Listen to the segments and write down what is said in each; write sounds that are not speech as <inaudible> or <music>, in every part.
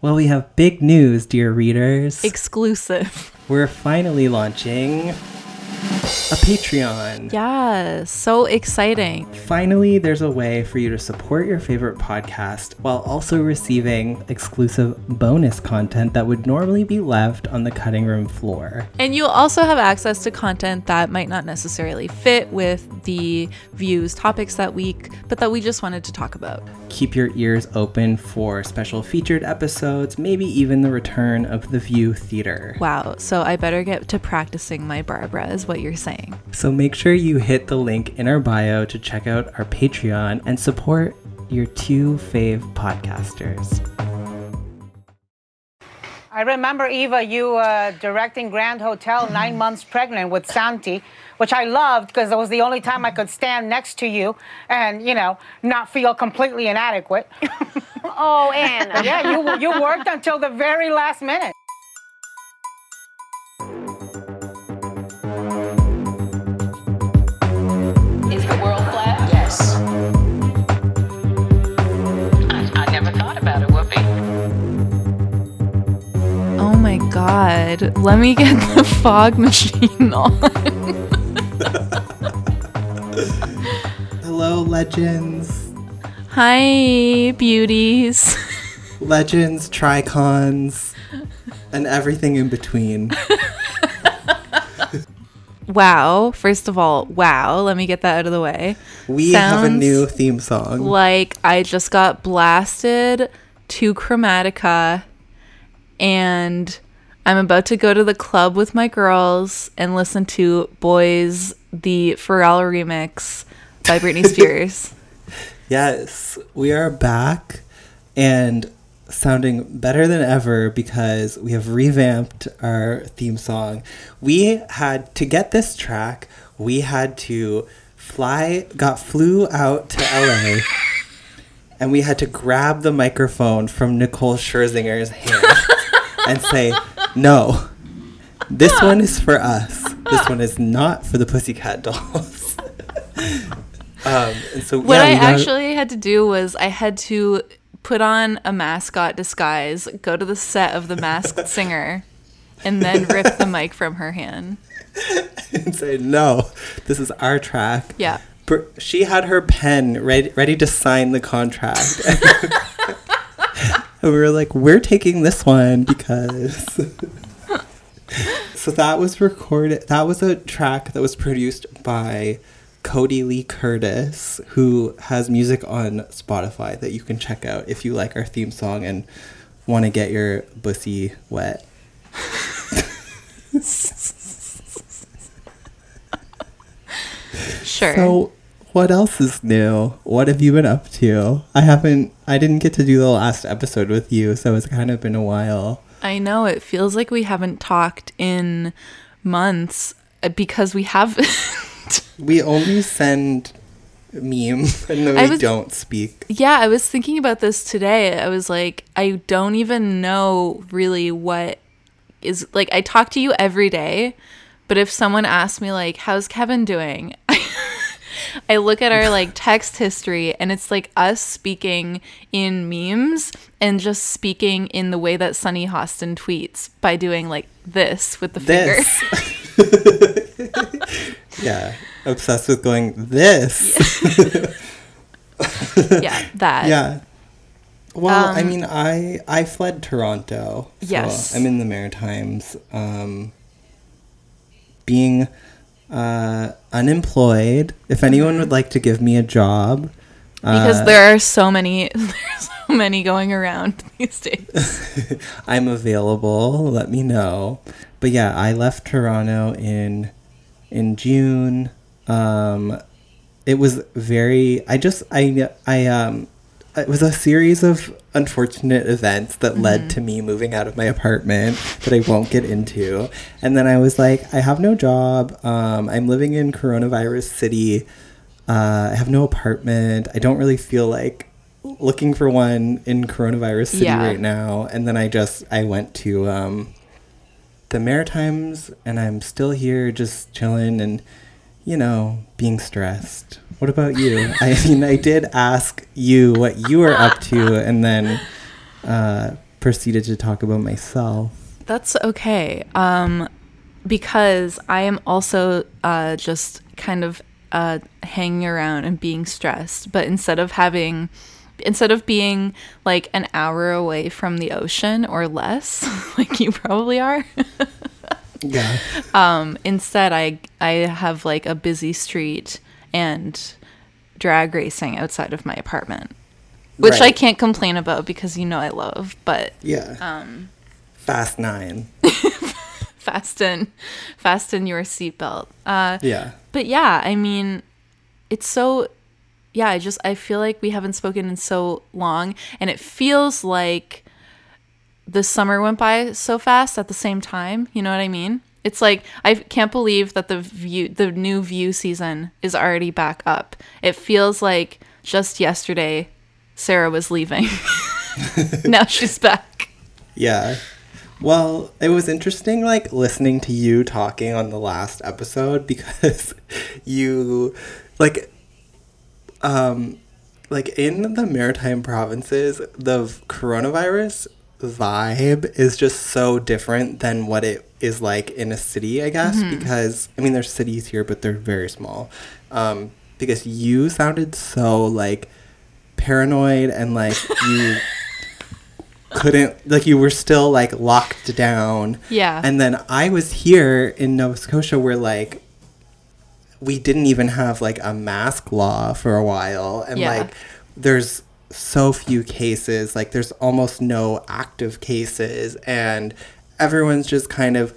Well, we have big news, dear readers. Exclusive. We're finally launching a Patreon. Yeah, so exciting. Finally, there's a way for you to support your favorite podcast while also receiving exclusive bonus content that would normally be left on the cutting room floor. And you'll also have access to content that might not necessarily fit with the views topics that week, but that we just wanted to talk about. Keep your ears open for special featured episodes, maybe even the return of the View Theater. Wow, so I better get to practicing my Barbara, is what you're saying. So make sure you hit the link in our bio to check out our Patreon and support your two fave podcasters. I remember, Eva, you uh, directing Grand Hotel nine months pregnant with Santi, which I loved because it was the only time I could stand next to you and, you know, not feel completely inadequate. <laughs> Oh, Anna. <laughs> yeah, you, you worked until the very last minute. God, let me get the <laughs> fog machine on. Hello, legends, Hi, beauties. legends, tricons, and everything in between. Wow, first of all, wow, let me get that out of the way. We have a new theme song. Like I just got blasted to Chromatica and I'm about to go to the club with my girls and listen to Boys the Pharrell remix by Britney <laughs> Spears. Yes, we are back and sounding better than ever because we have revamped our theme song. We had to get this track, we had to fly, got flew out to LA. <laughs> And we had to grab the microphone from Nicole Scherzinger's hand and say, "No, this one is for us. This one is not for the Pussycat Dolls." <laughs> um, and so What yeah, I actually had to do was I had to put on a mascot disguise, go to the set of the masked <laughs> singer, and then rip the mic from her hand. and say, "No, this is our track." Yeah. Br- She had her pen ready, ready to sign the contract. <laughs> and we were like, "We're taking this one because." <laughs> so that was recorded. That was a track that was produced by Cody Lee Curtis, who has music on Spotify that you can check out if you like our theme song and want to get your bussy wet. <laughs> Sure. So, what else is new? What have you been up to? I haven't. I didn't get to do the last episode with you, so it's kind of been a while. I know it feels like we haven't talked in months uh, because we have <laughs> We only send memes, <laughs> and then we was- don't speak. Yeah, I was thinking about this today. I was like, I don't even know really what is like I talk to you every day, but if someone asked me like, "How's Kevin doing?" <laughs> I look at our like text history and it's like us speaking in memes and just speaking in the way that Sunny Hostin tweets by doing like this with the finger. This. <laughs> <laughs> yeah, obsessed with going this. <laughs> yeah, that. Yeah. Well, I Um, mean, I I fled Toronto. So Yes. I'm in the Maritimes. Um, being uh, unemployed. If anyone would like to give me a job, Because uh, there are so many <laughs> there's so many going around <laughs> these days. <laughs> I'm available. Let me know. But yeah, I left Toronto in in June. Um, it was very. I just I I um. It was a series of unfortunate events that led to me moving out of my apartment that I won't get into. And then I was like, I have no job. Um, I'm living in coronavirus city. Uh, I have no apartment. I don't really feel like looking for one in coronavirus city Yeah. right now. And then I just I went to um, the Maritimes, and I'm still here, just chilling and you know being stressed. What about you? <laughs> I mean, I did ask you what you were up to, and then uh, proceeded to talk about myself. That's okay. Um, because I am also uh, just kind of uh, hanging around and being stressed. But instead of having, instead of being like an hour away from the ocean or less, <laughs> like you probably are, <laughs> Yeah. um, instead I I have like a busy street and drag racing outside of my apartment, which I can't complain about because you know I love. But Yeah. um, Fast nine. <laughs> fasten, fasten your seatbelt. Uh, Yeah. but yeah, I mean, it's so. Yeah, I just I feel like we haven't spoken in so long, and it feels like the summer went by so fast at the same time. You know what I mean? It's like I can't believe that the view, the new view season is already back up. It feels like just yesterday, Sarah was leaving. <laughs> now she's back. Yeah. Well, it was interesting, like listening to you talking on the last episode because <laughs> you, like, um, like in the maritime provinces, the coronavirus vibe is just so different than what it is like in a city, I guess. Because I mean, there's cities here, but they're very small. Um, because you sounded so like paranoid and like you <laughs> couldn't like you were still like locked down. Yeah. And then I was here in Nova Scotia where like we didn't even have like a mask law for a while and Yeah. like there's so few cases like there's almost no active cases and everyone's just kind of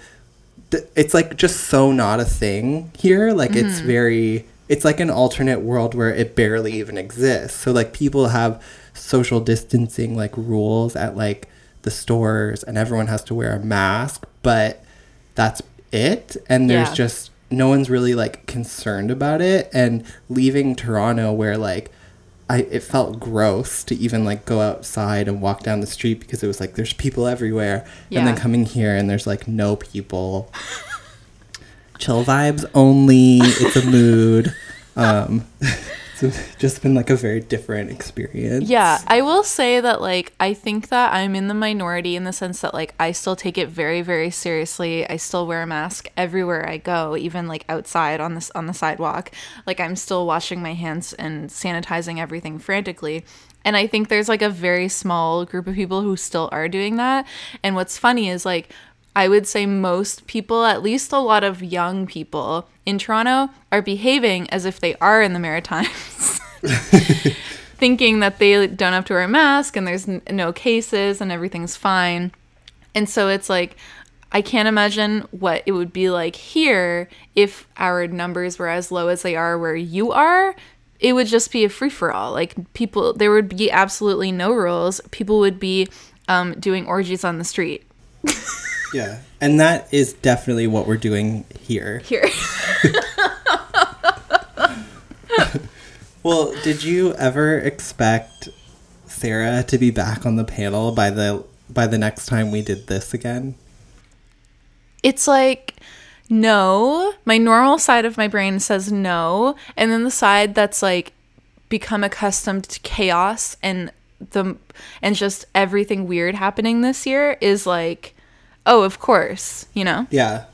it's like just so not a thing here like it's mm-hmm. very it's like an alternate world where it barely even exists so like people have social distancing like rules at like the stores and everyone has to wear a mask but that's it and there's Yeah. just no one's really like concerned about it and leaving toronto where like I, it felt gross to even like go outside and walk down the street because it was like there's people everywhere. And then coming here and there's like no people. Chill vibes only. It's a mood. <laughs> Um <laughs> it's <laughs> just been like a very different experience Yeah, I will say that like I think that I'm in the minority in the sense that like I still take it very very seriously. I still wear a mask everywhere I go, even like outside on this on the sidewalk. Like I'm still washing my hands and sanitizing everything frantically. And I think there's like a very small group of people who still are doing that. And what's funny is like I would say most people, at least a lot of young people in Toronto, are behaving as if they are in the Maritimes. <laughs> thinking that they don't have to wear a mask and there's no cases and everything's fine. And so it's like, I can't imagine what it would be like here if our numbers were as low as they are where you are. It would just be a free for all. Like, people, there would be absolutely no rules. People would be um, doing orgies on the street <laughs> yeah and that is definitely what we're doing here here. <laughs> Well, did you ever expect Sarah to be back on the panel by the by the next time we did this again? it's like no my normal side of my brain says no and then the side that's like become accustomed to chaos and the and just everything weird happening this year is like oh of course you know Yeah.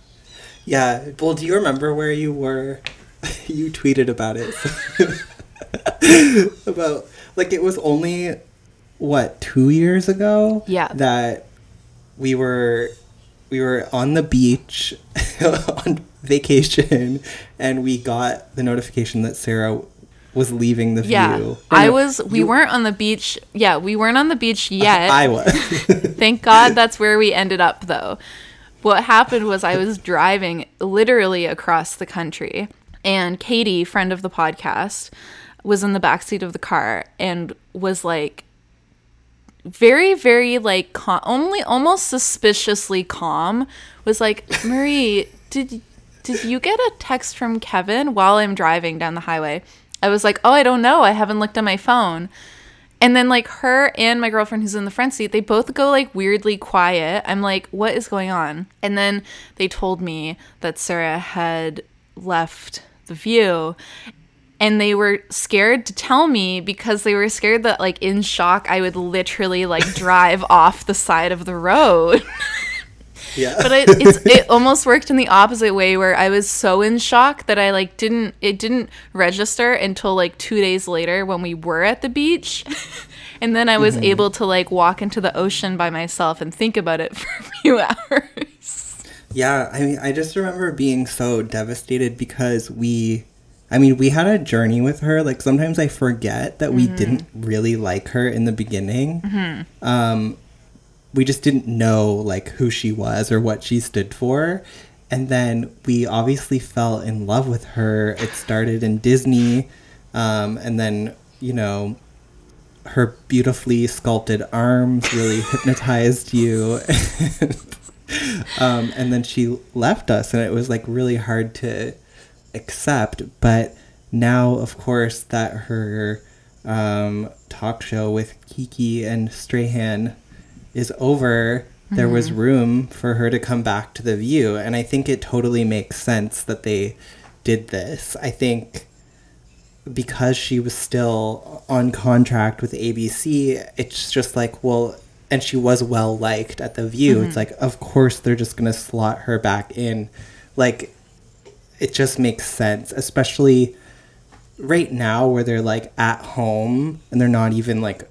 Yeah. Well, do you remember where you were? <laughs> you tweeted about it. <laughs> about like it was only what, 2 years ago? Yeah. That we were we were on the beach <laughs> on vacation and we got the notification that Sarah was leaving the yeah view. i was we you- weren't on the beach yeah we weren't on the beach <laughs> yet I was. <laughs> Thank God that's where we ended up, though. What happened was I was driving literally across the country, and Katie, friend of the podcast, was in the backseat of the car and was like very, very like cal- only almost suspiciously calm. Was like, Marie, did did you get a text from Kevin while I'm driving down the highway? I was like, oh, I don't know. I haven't looked at my phone. And then like her and my girlfriend who's in the front seat, they both go like weirdly quiet. I'm like, what is going on? And then they told me that Sarah had left the view. and they were scared to tell me because they were scared that like in shock I would literally like <laughs> drive off the side of the road. <laughs> Yeah. but it, <laughs> it's it almost worked in the opposite way where I was so in shock that I like didn't it didn't register until like 2 days later when we were at the beach. <laughs> and then I was Mm-hmm. able to like walk into the ocean by myself and think about it <laughs> for a few hours. Yeah, I mean, I just remember being so devastated because we, I mean, we had a journey with her. Like sometimes I forget that we didn't really like her in the beginning. Um, we just didn't know like who she was or what she stood for. And then we obviously fell in love with her. It started in Disney, um, and then you know her beautifully sculpted arms really <laughs> hypnotized you. <laughs> um, and then she left us, and it was like really hard to accept. But now, of course, that her um, talk show with Keke and Strahan is over, there was mm-hmm. room for her to come back to the view. And I think it totally makes sense that they did this. I think because she was still on contract with ABC, it's just like, well, and she was well liked at the View. It's mm-hmm. like, of course, they're just gonna slot her back in. Like, it just makes sense, especially right now where they're like at home and they're not even like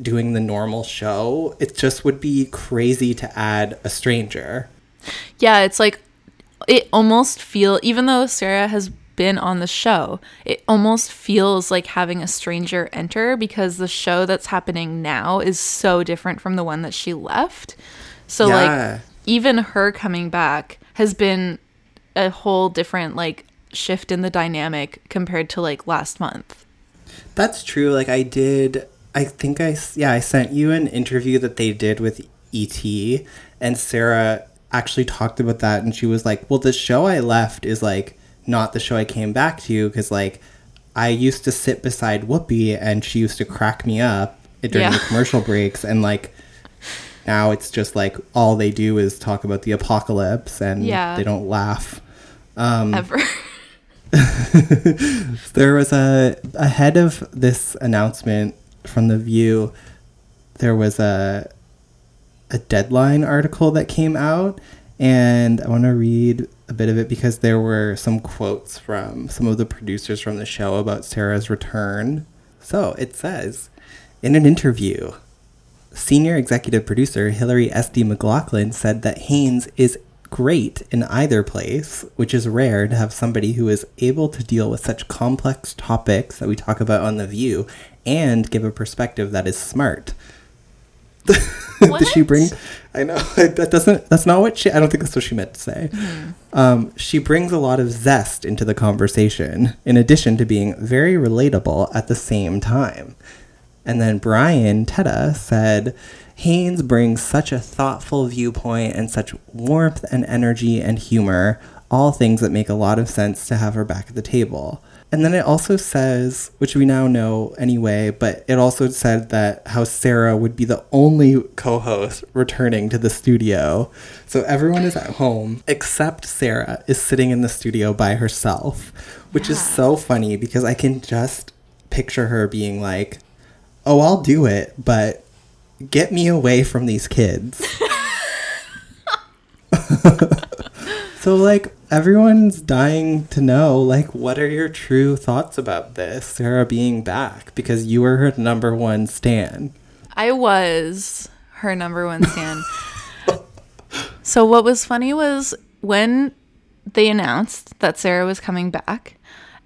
doing the normal show. It just would be crazy to add a stranger. Yeah, it's like it almost feel even though Sarah has been on the show, it almost feels like having a stranger enter because the show that's happening now is so different from the one that she left. So Yeah. like even her coming back has been a whole different like shift in the dynamic compared to like last month. That's true. Like I did, I think I yeah I sent you an interview that they did with ET, and Sarah actually talked about that, and she was like, "Well, the show I left is like not the show I came back to because like I used to sit beside Whoopi, and she used to crack me up during the commercial breaks, and like." Now it's just like all they do is talk about the apocalypse and Yeah. they don't laugh. Um, Ever. <laughs> <laughs> there was a ahead of this announcement from the View. There was a a deadline article that came out, and I want to read a bit of it because there were some quotes from some of the producers from the show about Sarah's return. So it says, in an interview, Senior executive producer Hilary Estey McLoughlin said that Haines is great in either place, which is rare to have somebody who is able to deal with such complex topics that we talk about on The View and give a perspective that is smart. <laughs> Did she bring? I know <laughs> that doesn't. That's not what she. I don't think that's what she meant to say. Um, she brings a lot of zest into the conversation, in addition to being very relatable at the same time. And then Brian Teta said, Haines brings such a thoughtful viewpoint and such warmth and energy and humor, all things that make a lot of sense to have her back at the table. And then it also says, which we now know anyway, but it also said that how Sarah would be the only co host returning to the studio. So everyone is at home except Sarah is sitting in the studio by herself, which is so funny because I can just picture her being like, oh, I'll do it, but get me away from these kids. <laughs> <laughs> so, like, everyone's dying to know, like, what are your true thoughts about this, Sarah being back? Because you were her number one stan. I was her number one stan. <laughs> so what was funny was when they announced that Sarah was coming back,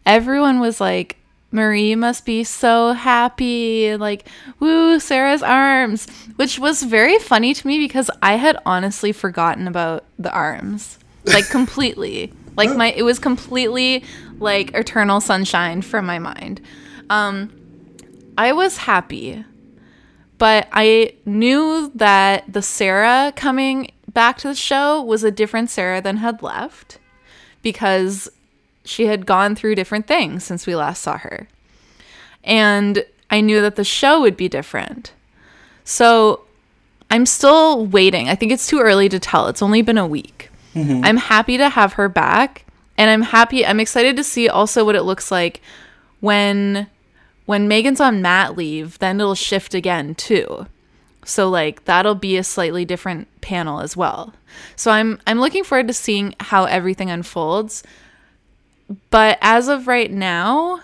everyone was like, Marie must be so happy, like, woo, Sarah's arms, which was very funny to me because I had honestly forgotten about the arms, like completely. Like my, it was completely like eternal sunshine from my mind. Um, I was happy but I knew that the Sarah coming back to the show was a different Sarah than had left because she had gone through different things since we last saw her. And I knew that the show would be different. So I'm still waiting. I think it's too early to tell. It's only been a week. Mm-hmm. I'm happy to have her back. And I'm happy, I'm excited to see also what it looks like when when Megan's on mat leave, then it'll shift again too. So like that'll be a slightly different panel as well. So I'm I'm looking forward to seeing how everything unfolds. But as of right now,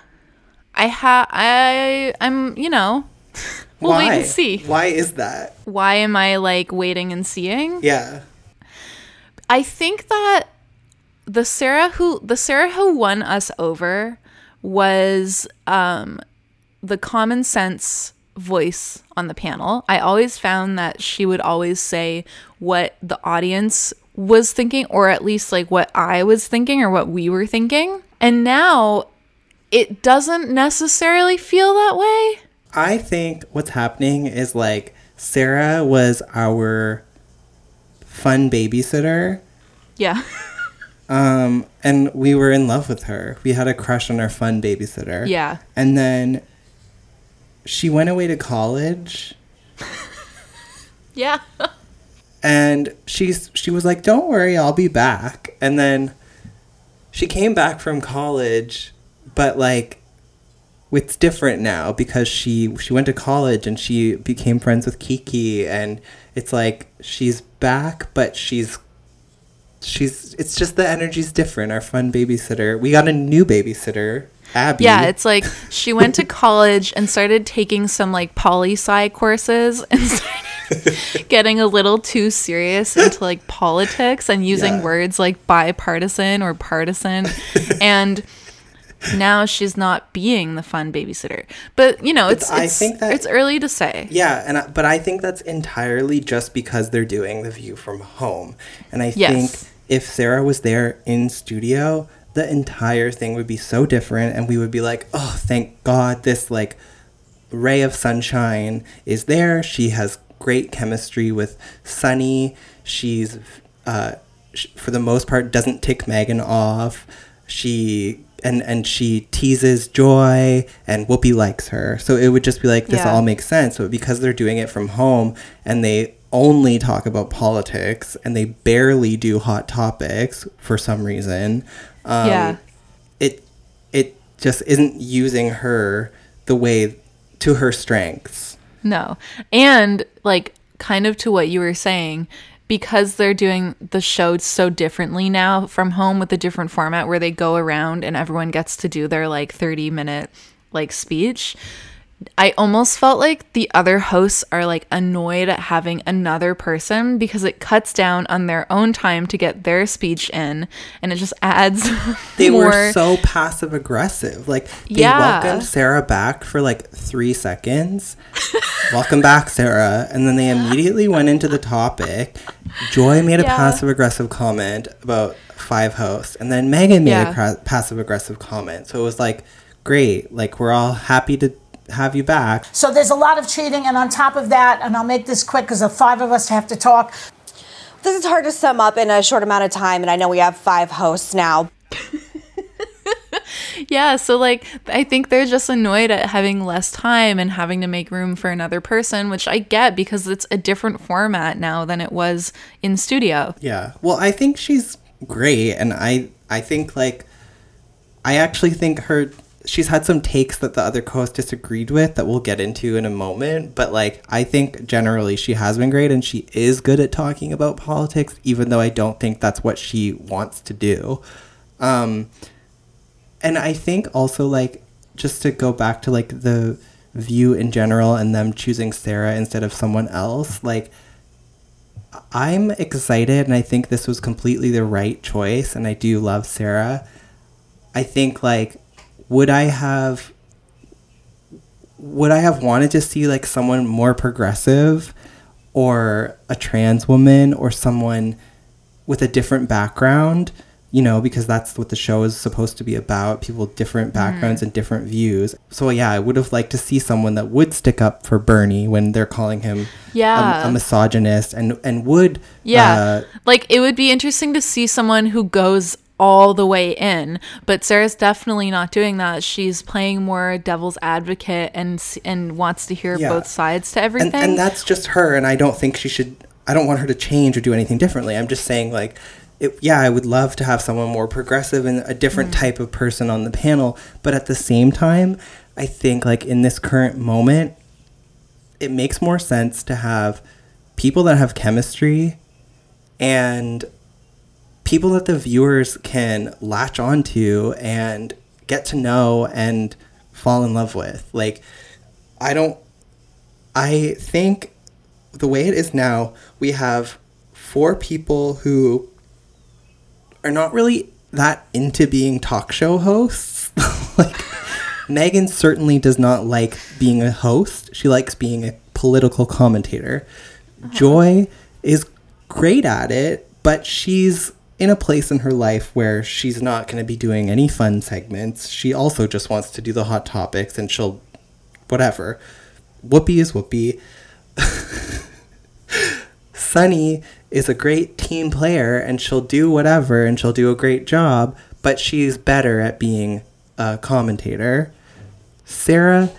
I ha I I'm, you know, <laughs> we'll Why? wait and see. Why is that? Why am I like waiting and seeing? Yeah. I think that the Sarah who the Sarah who won us over was um the common sense voice on the panel. I always found that she would always say what the audience was thinking or at least like what I was thinking or what we were thinking. And now it doesn't necessarily feel that way. I think what's happening is like Sarah was our fun babysitter. Yeah. Um, and we were in love with her. We had a crush on our fun babysitter. Yeah. And then she went away to college <laughs> Yeah. and she's she was like, "Don't worry, I'll be back." And then she came back from college, but like it's different now because she she went to college and she became friends with Keke and it's like she's back but she's she's it's just the energy's different our fun babysitter we got a new babysitter abby Yeah, it's like she went to <laughs> college and started taking some like poli sci courses and <laughs> getting a little too serious into like politics and using Yeah. words like bipartisan or partisan. <laughs> and now she's not being the fun babysitter. But you know, it's I it's, think that- it's early to say. Yeah, and I, but I think that's entirely just because they're doing the view from home. And I Yes. think if Sarah was there in studio, the entire thing would be so different and we would be like, "Oh, thank God this like ray of sunshine is there. She has great chemistry with Sunny. She's uh for the most part doesn't tick Megan off. She and and she teases Joy and Whoopi likes her. So it would just be like this Yeah. all makes sense. But because they're doing it from home and they only talk about politics and they barely do hot topics for some reason, um, Yeah. it it just isn't using her the way to her strengths. No. And like kind of to what you were saying, because they're doing the show so differently now from home with a different format where they go around and everyone gets to do their like 30 minute like speech. I almost felt like the other hosts are like annoyed at having another person because it cuts down on their own time to get their speech in and it just adds <laughs> They more were so passive aggressive. Like they Yeah. welcomed Sarah back for like three seconds. <laughs> Welcome back, Sarah. And then they immediately went into the topic. Joy made a Yeah. passive aggressive comment about five hosts, and then Megan made Yeah. a passive aggressive comment. So it was like, great. Like we're all happy to have you back. So there's a lot of cheating, and on top of that, and I'll make this quick because the five of us have to talk. This is hard to sum up in a short amount of time, and I know we have five hosts now. <laughs> Yeah, so like I think they're just annoyed at having less time and having to make room for another person, which I get because it's a different format now than it was in studio. Yeah. Well, I think she's great and I I think like I actually think her she's had some takes that the other co-host disagreed with that we'll get into in a moment, but like I think generally she has been great and she is good at talking about politics even though I don't think that's what she wants to do. Um and I think also like just to go back to like the view in general and them choosing Sarah instead of someone else, like I'm excited and I think this was completely the right choice and I do love Sarah. I think like would I have would I have wanted to see like someone more progressive or a trans woman or someone with a different background, you know, because that's what the show is supposed to be about, people with different backgrounds and different views. So yeah, I would have liked to see someone that would stick up for Bernie when they're calling him a- a, misogynist and and would Yeah. uh, like it would be interesting to see someone who goes all the way in, but Sarah's definitely not doing that. She's playing more devil's advocate and and wants to hear Yeah. both sides to everything. and, and that's just her and i don't think she should i don't want her to change or do anything differently i'm just saying like it, yeah, I would love to have someone more progressive and a different mm. type of person on the panel. But at the same time, I think like in this current moment, it makes more sense to have people that have chemistry and people that the viewers can latch onto and get to know and fall in love with. Like, I don't, I think the way it is now, we have four people who are not really that into being talk show hosts. <laughs> like, Megan certainly does not like being a host. She likes being a political commentator. Uh-huh. Joy is great at it, but she's in a place in her life where she's not going to be doing any fun segments. She also just wants to do the hot topics and she'll whatever. Whoopi is Whoopi. <laughs> Sunny is a great team player and she'll do whatever and she'll do a great job, but she's better at being a commentator. Sarah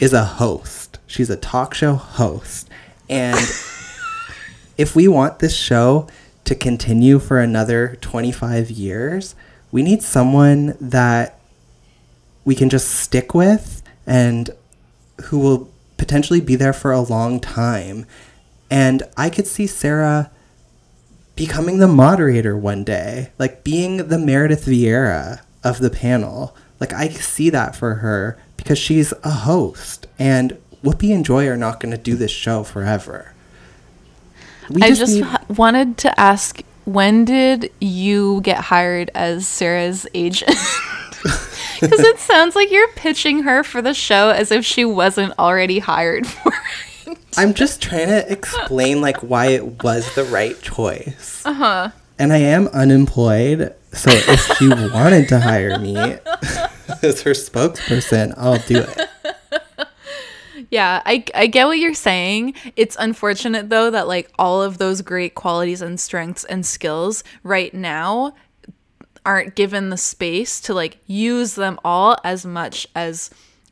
is a host. She's a talk show host. And <laughs> if we want this show to continue for another 25 years, we need someone that we can just stick with and who will potentially be there for a long time. And I could see Sarah becoming the moderator one day, like being the Meredith Vieira of the panel. Like I see that for her because she's a host and Whoopi and Joy are not going to do this show forever. We I just need- wanted to ask when did you get hired as Sarah's agent? <laughs> Because it sounds like you're pitching her for the show as if she wasn't already hired for it. I'm just trying to explain like why it was the right choice. Uh huh. And I am unemployed, so if she wanted to hire me <laughs> as her spokesperson, I'll do it. Yeah, I, I get what you're saying. It's unfortunate though that like all of those great qualities and strengths and skills right now aren't given the space to like use them all as much as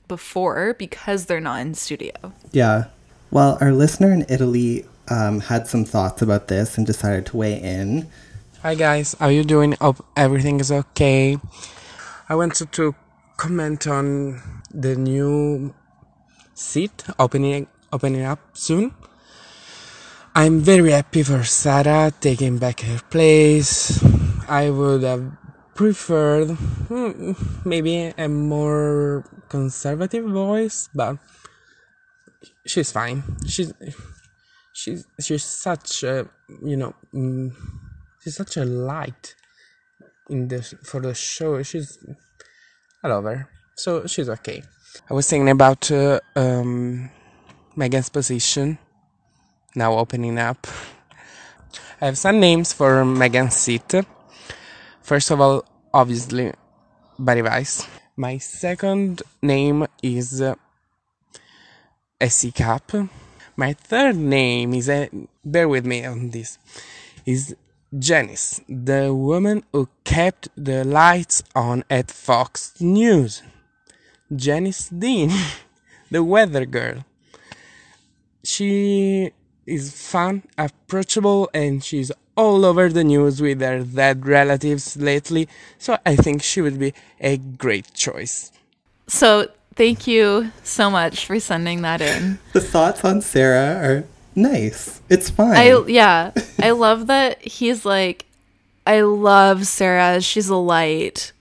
before because they're not in studio. Yeah. Well, our listener in Italy um, had some thoughts about this and decided to weigh in. Hi guys, how you doing? Hope everything is okay. I wanted to comment on the new seat opening opening up soon. I'm very happy for Sarah taking back her place. I would have preferred hmm, maybe a more conservative voice, but she's fine. She's she's she's such a you know mm, she's such a light in this for the show. She's I love her, so she's okay. I was thinking about uh, um, Megan's position now opening up. I have some names for Megan's seat. First of all, obviously, Bari Weiss. My second name is uh, S.E. Cupp. My third name is, uh, bear with me on this, is Janice, the woman who kept the lights on at Fox News. Janice Dean, <laughs> the weather girl. She is fun, approachable, and she's all over the news with her dead relatives lately, so I think she would be a great choice. So thank you so much for sending that in. <laughs> The thoughts on Sarah are nice. It's fine. I yeah, I love that he's like, I love Sarah. She's a light,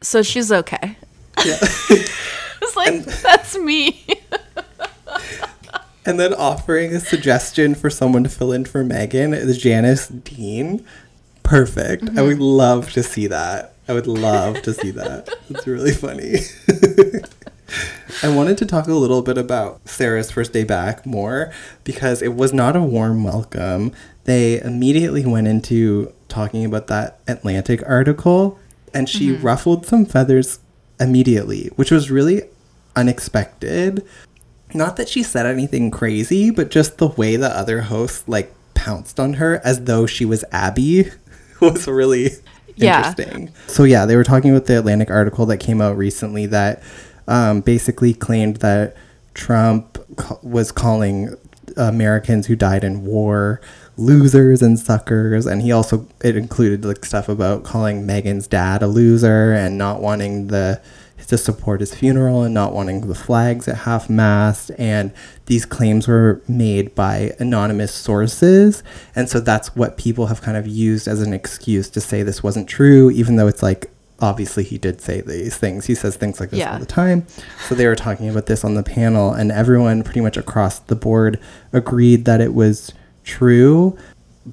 so she's okay. Yeah. <laughs> It's like that's me. <laughs> and then offering a suggestion for someone to fill in for Megan is Janice Dean. Perfect. I would mm-hmm. love to see that. I would love to see that. It's really funny. <laughs> I wanted to talk a little bit about Sarah's first day back more because it was not a warm welcome. They immediately went into talking about that Atlantic article and she mm-hmm. ruffled some feathers immediately, which was really unexpected. Not that she said anything crazy, but just the way the other hosts like pounced on her as though she was Abby <laughs> was really Yeah. interesting. So yeah, they were talking about the Atlantic article that came out recently that um, basically claimed that Trump was calling Americans who died in war losers and suckers. And he also, it included like stuff about calling Megan's dad a loser and not wanting the, to support his funeral and not wanting the flags at half mast. And these claims were made by anonymous sources. And so that's what people have kind of used as an excuse to say this wasn't true, even though it's like, obviously he did say these things. He says things like this Yeah. all the time. So they were talking about this on the panel, and everyone pretty much across the board agreed that it was true.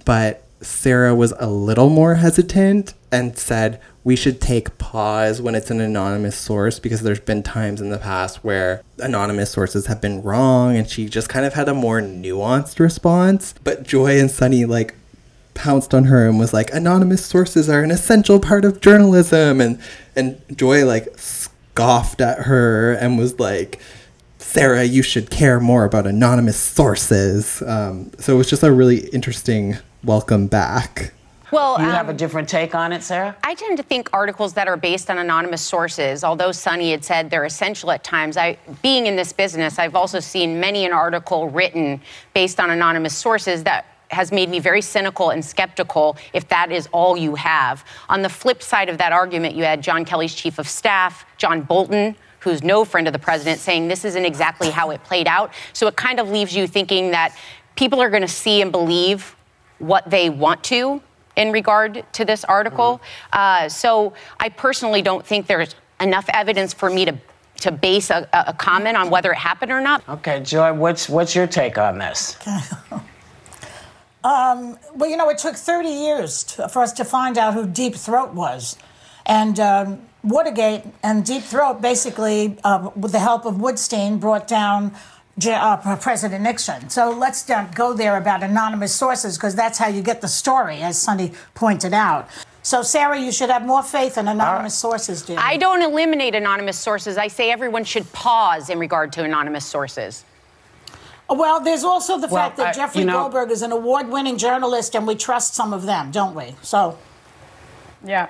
But Sarah was a little more hesitant and said, we should take pause when it's an anonymous source because there's been times in the past where anonymous sources have been wrong and she just kind of had a more nuanced response. But Joy and Sunny like pounced on her and was like, anonymous sources are an essential part of journalism and and Joy like scoffed at her and was like Sarah, you should care more about anonymous sources. Um, so it was just a really interesting welcome back. Well, You have um, a different take on it, Sarah? I tend to think articles that are based on anonymous sources, although Sunny had said they're essential at times, I being in this business, I've also seen many an article written based on anonymous sources that has made me very cynical and skeptical if that is all you have. On the flip side of that argument, you had John Kelly's chief of staff, John Bolton, who's no friend of the president, saying this isn't exactly how it played out. So it kind of leaves you thinking that people are going to see and believe what they want to in regard to this article. Uh, so I personally don't think there's enough evidence for me to to base a, a a comment on whether it happened or not. Okay, Joy, what's what's your take on this? <laughs> Um, well, you know, it took 30 years to, for us to find out who Deep Throat was. And um, Watergate and Deep Throat basically, uh, with the help of Woodstein, brought down J- uh, President Nixon. So let's not go there about anonymous sources because that's how you get the story, as Sunny pointed out. So, Sarah, you should have more faith in anonymous sources, dear. I don't eliminate anonymous sources. I say everyone should pause in regard to anonymous sources. Well, there's also the Well, fact that I- Jeffrey you know- Goldberg is an award-winning journalist, and we trust some of them, don't we? So, Yeah.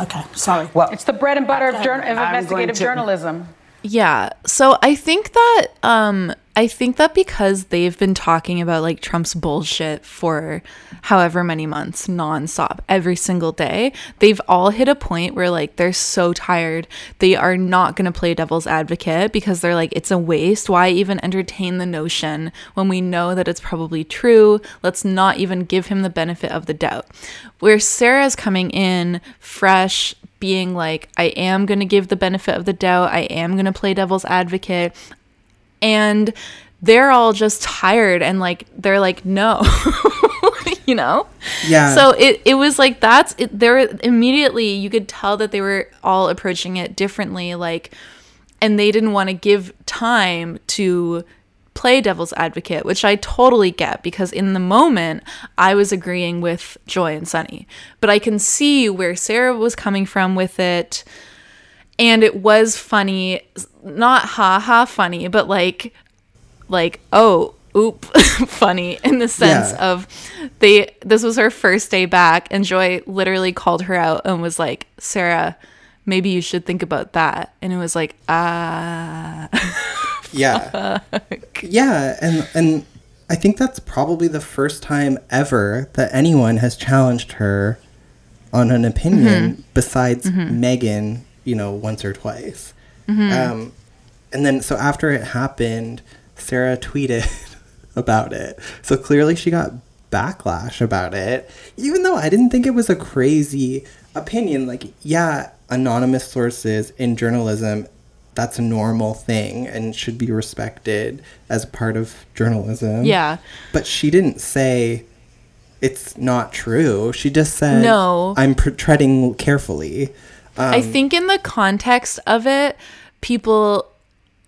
Okay, sorry. Well, It's the bread and butter of, jour- of I'm investigative to- journalism. Yeah. So I think that um I think that because they've been talking about like Trump's bullshit for however many months nonstop every single day, they've all hit a point where like they're so tired. They are not going to play devil's advocate because they're like it's a waste. Why even entertain the notion when we know that it's probably true? Let's not even give him the benefit of the doubt. Where Sarah's coming in fresh being like, I am going to give the benefit of the doubt. I am going to play devil's advocate. And they're all just tired and like, they're like, no, <laughs> you know? Yeah. So it, it was like, that's it. There immediately, you could tell that they were all approaching it differently. Like, and they didn't want to give time to play devil's advocate, which I totally get because in the moment I was agreeing with Joy and Sunny. But I can see where Sarah was coming from with it. And it was funny, not ha ha funny, but like like oh oop <laughs> funny in the sense Yeah. of they this was her first day back and Joy literally called her out and was like, "Sarah, maybe you should think about that." And it was like, "Ah." <laughs> Yeah. <laughs> yeah, and and I think that's probably the first time ever that anyone has challenged her on an opinion Mhm. besides Mhm. Megan, you know, once or twice. Mhm. Um, and then so after it happened, Sarah tweeted <laughs> about it. So clearly she got backlash about it, even though I didn't think it was a crazy opinion. Like, yeah, anonymous sources in journalism, that's a normal thing and should be respected as part of journalism. Yeah. But she didn't say it's not true. She just said, No. I'm pr- treading carefully. Um, I think in the context of it, people,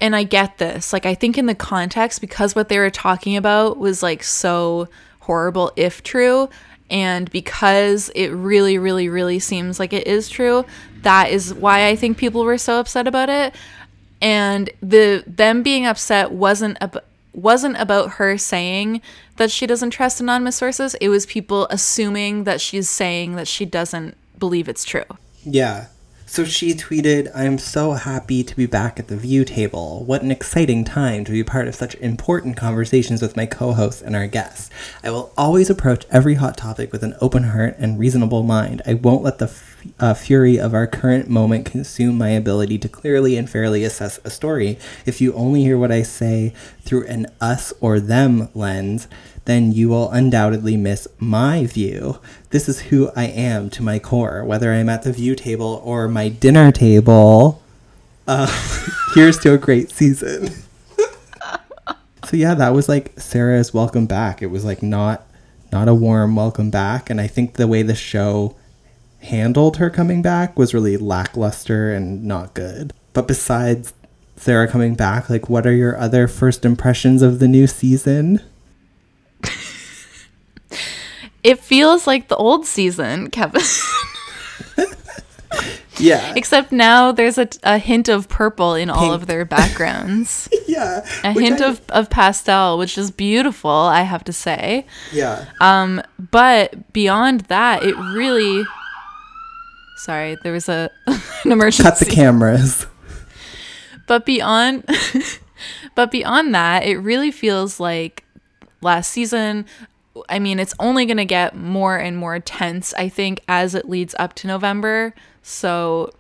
and I get this, like, I think in the context, because what they were talking about was like so horrible if true, and because it really, really, really seems like it is true, that is why I think people were so upset about it. And the them being upset wasn't ab- wasn't about her saying that she doesn't trust anonymous sources. It was people assuming that she's saying that she doesn't believe it's true. Yeah. So she tweeted, I'm so happy to be back at the View table. What an exciting time to be part of such important conversations with my co hosts and our guests. I will always approach every hot topic with an open heart and reasonable mind. I won't let the f- uh, fury of our current moment consume my ability to clearly and fairly assess a story. If you only hear what I say through an us or them lens, then you will undoubtedly miss my view. This is who I am to my core, whether I'm at the view table or my dinner table. Uh, <laughs> here's to a great season. <laughs> so yeah, that was like Sarah's welcome back. It was like not not a warm welcome back, and I think the way the show handled her coming back was really lackluster and not good. But besides Sarah coming back, like what are your other first impressions of the new season? It feels like the old season, <laughs> Kevin. Yeah. Except now there's a, a hint of purple in all of their backgrounds. <laughs> yeah. a hint I- of, of pastel, which is beautiful, I have to say. Yeah. Um, but beyond that, it really. Sorry, there was a <laughs> an emergency. Cut the cameras. But beyond, but beyond that, it really feels like last season. I mean, it's only going to get more and more tense, I think, as it leads up to November. So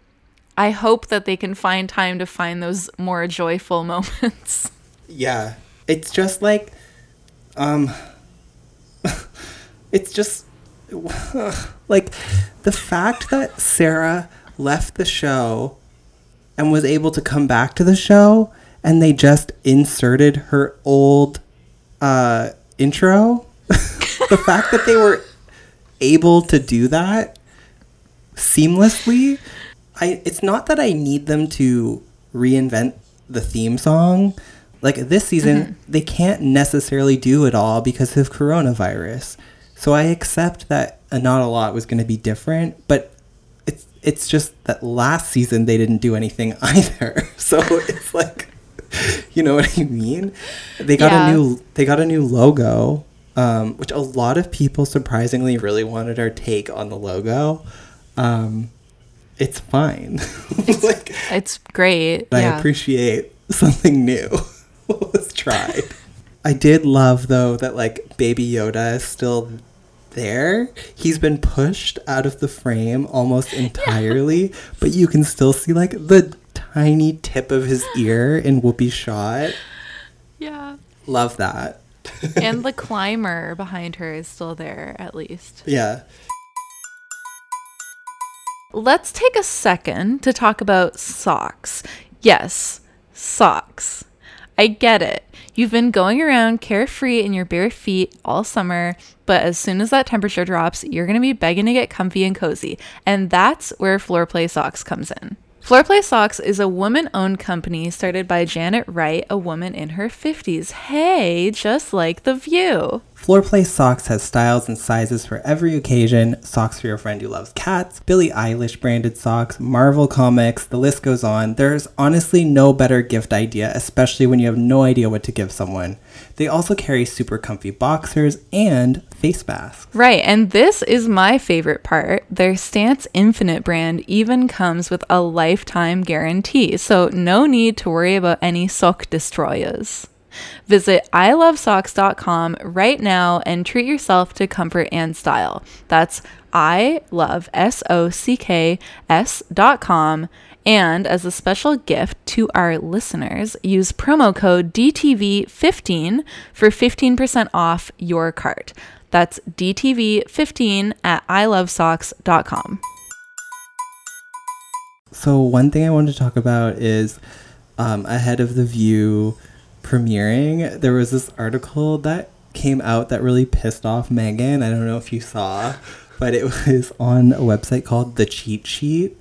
I hope that they can find time to find those more joyful <laughs> moments. Yeah. It's just like um <laughs> it's just <laughs> like the fact that Sara left the show and was able to come back to the show and they just inserted her old uh intro the fact that they were able to do that seamlessly i it's not that i need them to reinvent the theme song. Like this season mm-hmm. they can't necessarily do it all because of coronavirus. So i accept that a not a lot was going to be different but it's it's just that last season they didn't do anything <laughs> either. So it's like <laughs> you know what i mean? They got Yeah. a new they got a new logo um, which a lot of people surprisingly really wanted our take on the logo um, it's fine <laughs> like It's great. I yeah. appreciate something new <laughs> was try. <laughs> I did love though that like Baby Yoda is still there. He's been pushed out of the frame almost entirely, but you can still see like the tiny tip of his ear in Whoopi's shot. yeah. Love that. <laughs> and the climber behind her is still there, at least. Yeah. Let's take a second to talk about socks. Yes, socks. I get it. You've been going around carefree in your bare feet all summer, but as soon as that temperature drops, you're going to be begging to get comfy and cozy. And that's where Floor Play Socks comes in. Floor Play Socks is a woman owned company started by Janet Wright, a woman in her 50s. Hey, just like The View. Floorplay Socks has styles and sizes for every occasion. Socks for your friend who loves cats, Billie Eilish branded socks, Marvel comics, the list goes on. There's honestly no better gift idea, especially when you have no idea what to give someone. They also carry super comfy boxers and face masks. Right, and this is my favorite part. Their Stance Infinite brand even comes with a lifetime guarantee, so no need to worry about any sock destroyers. Visit ilovesocks.com right now and treat yourself to comfort and style. That's I love S O C K S dot com. And as a special gift to our listeners, use promo code DTV15 for 15% off your cart. That's DTV15 at ilovesocks.com. So one thing I wanted to talk about is um, ahead of the View premiering, there was this article that came out that really pissed off Meghan. I don't know if you saw, but it <laughs> was on a website called The Cheat Sheet,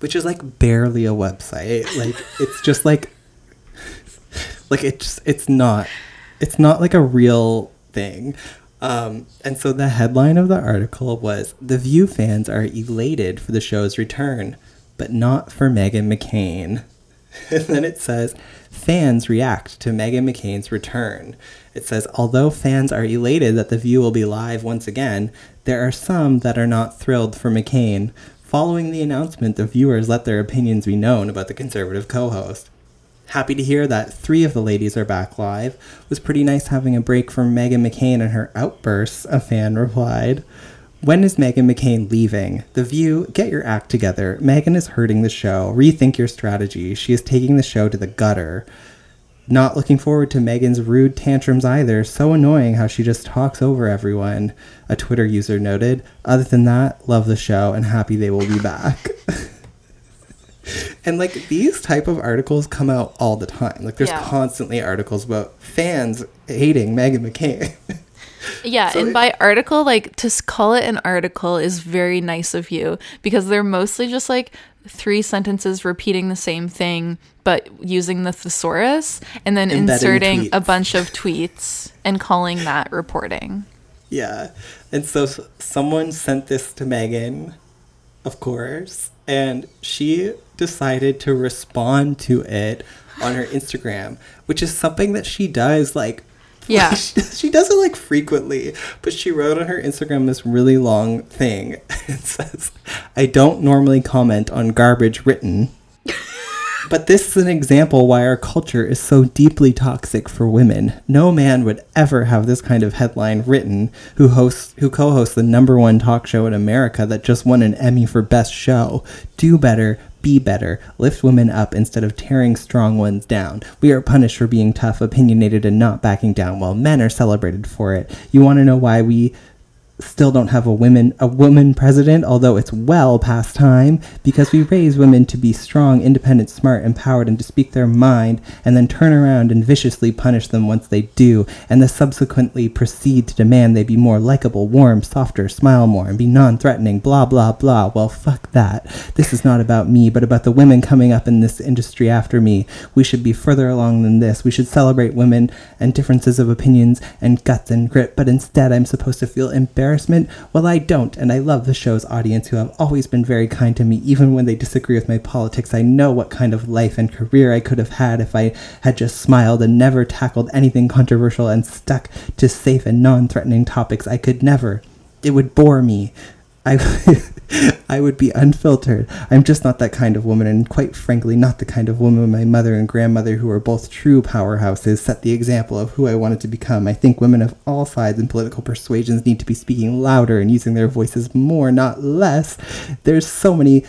which is like barely a website. Like it's just like like it's it's not it's not like a real thing. Um, and so the headline of the article was The View fans are elated for the show's return, but not for Meghan McCain. <laughs> And then it says fans react to Meghan McCain's return. It says although fans are elated that The View will be live once again, there are some that are not thrilled for McCain. Following the announcement, the viewers let their opinions be known about the conservative co host. Happy to hear that three of the ladies are back live. Was pretty nice having a break from Meghan McCain and her outbursts, a fan replied. When is Meghan McCain leaving? The View, get your act together. Meghan is hurting the show. Rethink your strategy. She is taking the show to the gutter. Not looking forward to Meghan's rude tantrums either. So annoying how she just talks over everyone, a Twitter user noted. Other than that, love the show and happy they will be back. <laughs> and like these type of articles come out all the time. Like there's Yeah. constantly articles about fans hating Meghan McCain. <laughs> Yeah, So and it- by article, like to call it an article is very nice of you because they're mostly just like three sentences repeating the same thing but using the thesaurus and then inserting a bunch of tweets and calling that reporting. Yeah. And so someone sent this to Meghan, of course, and she decided to respond to it on her Instagram, which is something that she does like <laughs> Yeah. she, she does it like frequently, but she wrote on her Instagram this really long thing. <laughs> It says, I don't normally comment on garbage written. <laughs> But this is an example why our culture is so deeply toxic for women. No man would ever have this kind of headline written who hosts who co-hosts the number one talk show in America that just won an Emmy for best show. Do better, be better, lift women up instead of tearing strong ones down. We are punished for being tough, opinionated, and not backing down, while men are celebrated for it. You want to know why we still don't have a women a woman president, although it's well past time, because we raise women to be strong, independent, smart, empowered, and to speak their mind, and then turn around and viciously punish them once they do, and then subsequently proceed to demand they be more likable, warm, softer, smile more, and be non-threatening, blah blah blah. Well, fuck that. This is not about me, but about the women coming up in this industry after me. We should be further along than this. We should celebrate women and differences of opinions and guts and grit, but instead I'm supposed to feel embarrassment? Well, I don't, and I love the show's audience who have always been very kind to me, even when they disagree with my politics. I know what kind of life and career I could have had if I had just smiled and never tackled anything controversial and stuck to safe and non threatening topics. I could never. It would bore me. I, <laughs> <laughs> I would be unfiltered. I'm just not that kind of woman, and quite frankly, not the kind of woman my mother and grandmother, who are both true powerhouses, set the example of who I wanted to become. I think women of all sides and political persuasions need to be speaking louder and using their voices more, not less. There's so many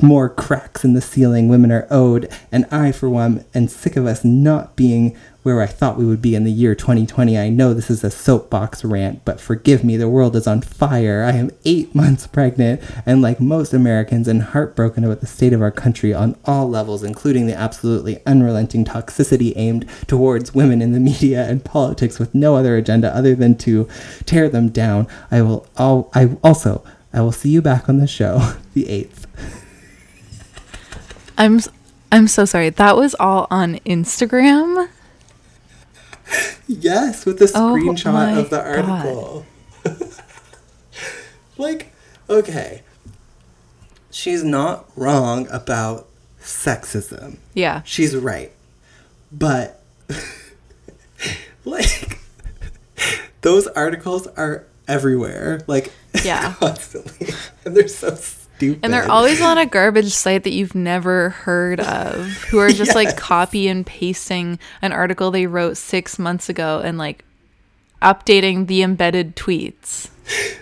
more cracks in the ceiling women are owed, and I, for one, am sick of us not being where I thought we would be in the year 2020. I know this is a soapbox rant, but forgive me, the world is on fire. I am eight <laughs> months pregnant, and like most Americans, am heartbroken about the state of our country on all levels, including the absolutely unrelenting toxicity aimed towards women in the media and politics with no other agenda other than to tear them down. I will all I also I will see you back on the show <laughs> the 8th. I'm I'm so sorry. That was all on Instagram. <laughs> Yes, with a Oh screenshot of the article. <laughs> like, okay. She's not wrong about sexism. Yeah. She's right. But, <laughs> like, those articles are everywhere. Like, Yeah. constantly. And they're so stupid. And they're always on a garbage site that you've never heard of, who are just like <laughs> copy and pasting an article they wrote six months ago and like updating the embedded tweets.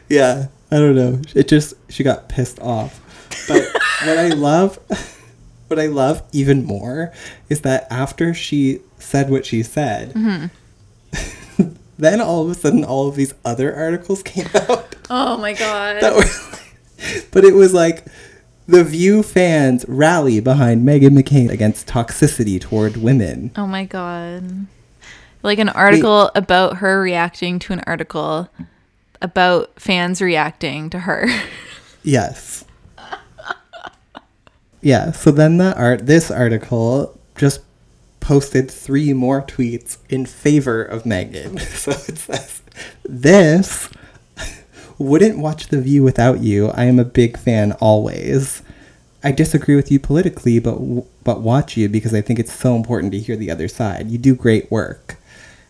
yeah i don't know it just she got pissed off but <laughs> what i love what i love even more is that after she said what she said Mm-hmm. <laughs> then all of a sudden all of these other articles came out Oh my god. that were <laughs> but it was like the view fans rally behind meghan mccain against toxicity toward women Oh my god. Like an article about her reacting to an article about fans reacting to her. Yes. yeah, so then the art this article just posted three more tweets in favor of Meghan. <laughs> So it says this wouldn't watch The View without you. I am a big fan always. I disagree with you politically, but but watch you because I think it's so important to hear the other side. You do great work.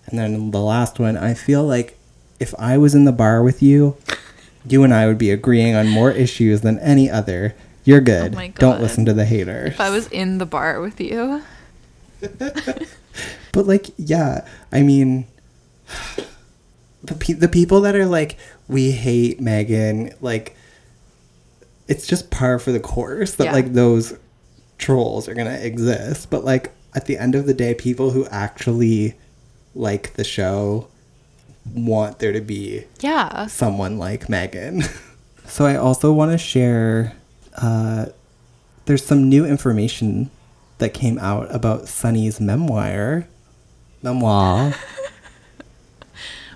And then the last one, I feel like if I was in the bar with you You and I would be agreeing on more issues than any other. You're good. Oh my Don't listen to the haters. If I was in the bar with you, <laughs> <laughs> But like, yeah, I mean, the pe- the people that are like, we hate Meghan, like, it's just par for the course that Yeah. like those trolls are gonna exist. But like at the end of the day, people who actually like the show want there to be yeah. someone like Meghan. <laughs> so I also want to share. Uh, there's some new information that came out about Sunny's memoir. Memoir. <laughs>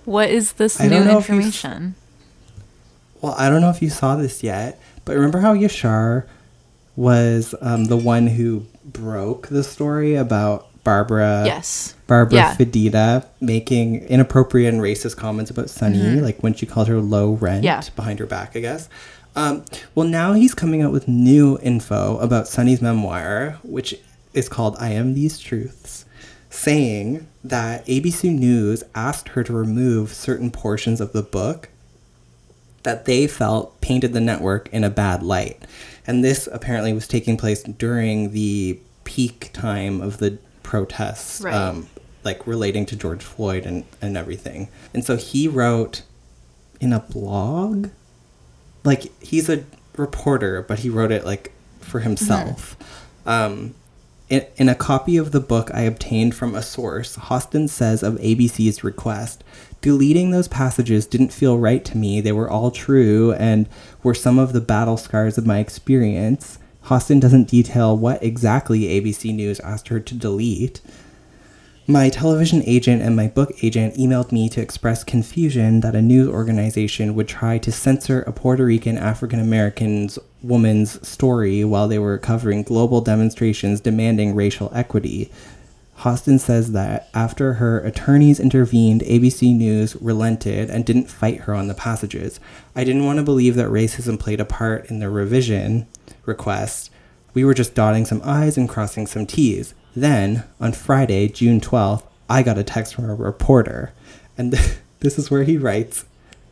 What is this I new don't know if you information? well, I don't know if you saw this yet, but remember how Yashar was um, the one who broke the story about Barbara? Yes. Barbara Yeah. Fedida making inappropriate and racist comments about Sunny, Mhm. like when she called her low rent Yeah. behind her back, I guess. Um, well, now he's coming out with new info about Sunny's memoir, which is called I Am These Truths, saying that ABC News asked her to remove certain portions of the book that they felt painted the network in a bad light. And this apparently was taking place during the peak time of the protests, Right. um, like relating to George Floyd and, and everything. And so he wrote in a blog, like he's a reporter, but he wrote it like for himself. Um, in, a copy of the book I obtained from a source, Hostin says of ABC's request, deleting those passages didn't feel right to me. They were all true and were some of the battle scars of my experience. Hostin doesn't detail what exactly ABC News asked her to delete. My television agent and my book agent emailed me to express confusion that a news organization would try to censor a Puerto Rican African American's woman's story while they were covering global demonstrations demanding racial equity. Hostin says that after her attorneys intervened, ABC News relented and didn't fight her on the passages. I didn't want to believe that racism played a part in the revision request. We were just dotting some I's and crossing some T's. Then, on Friday, June 12th, I got a text from a reporter. And <laughs> this is where he writes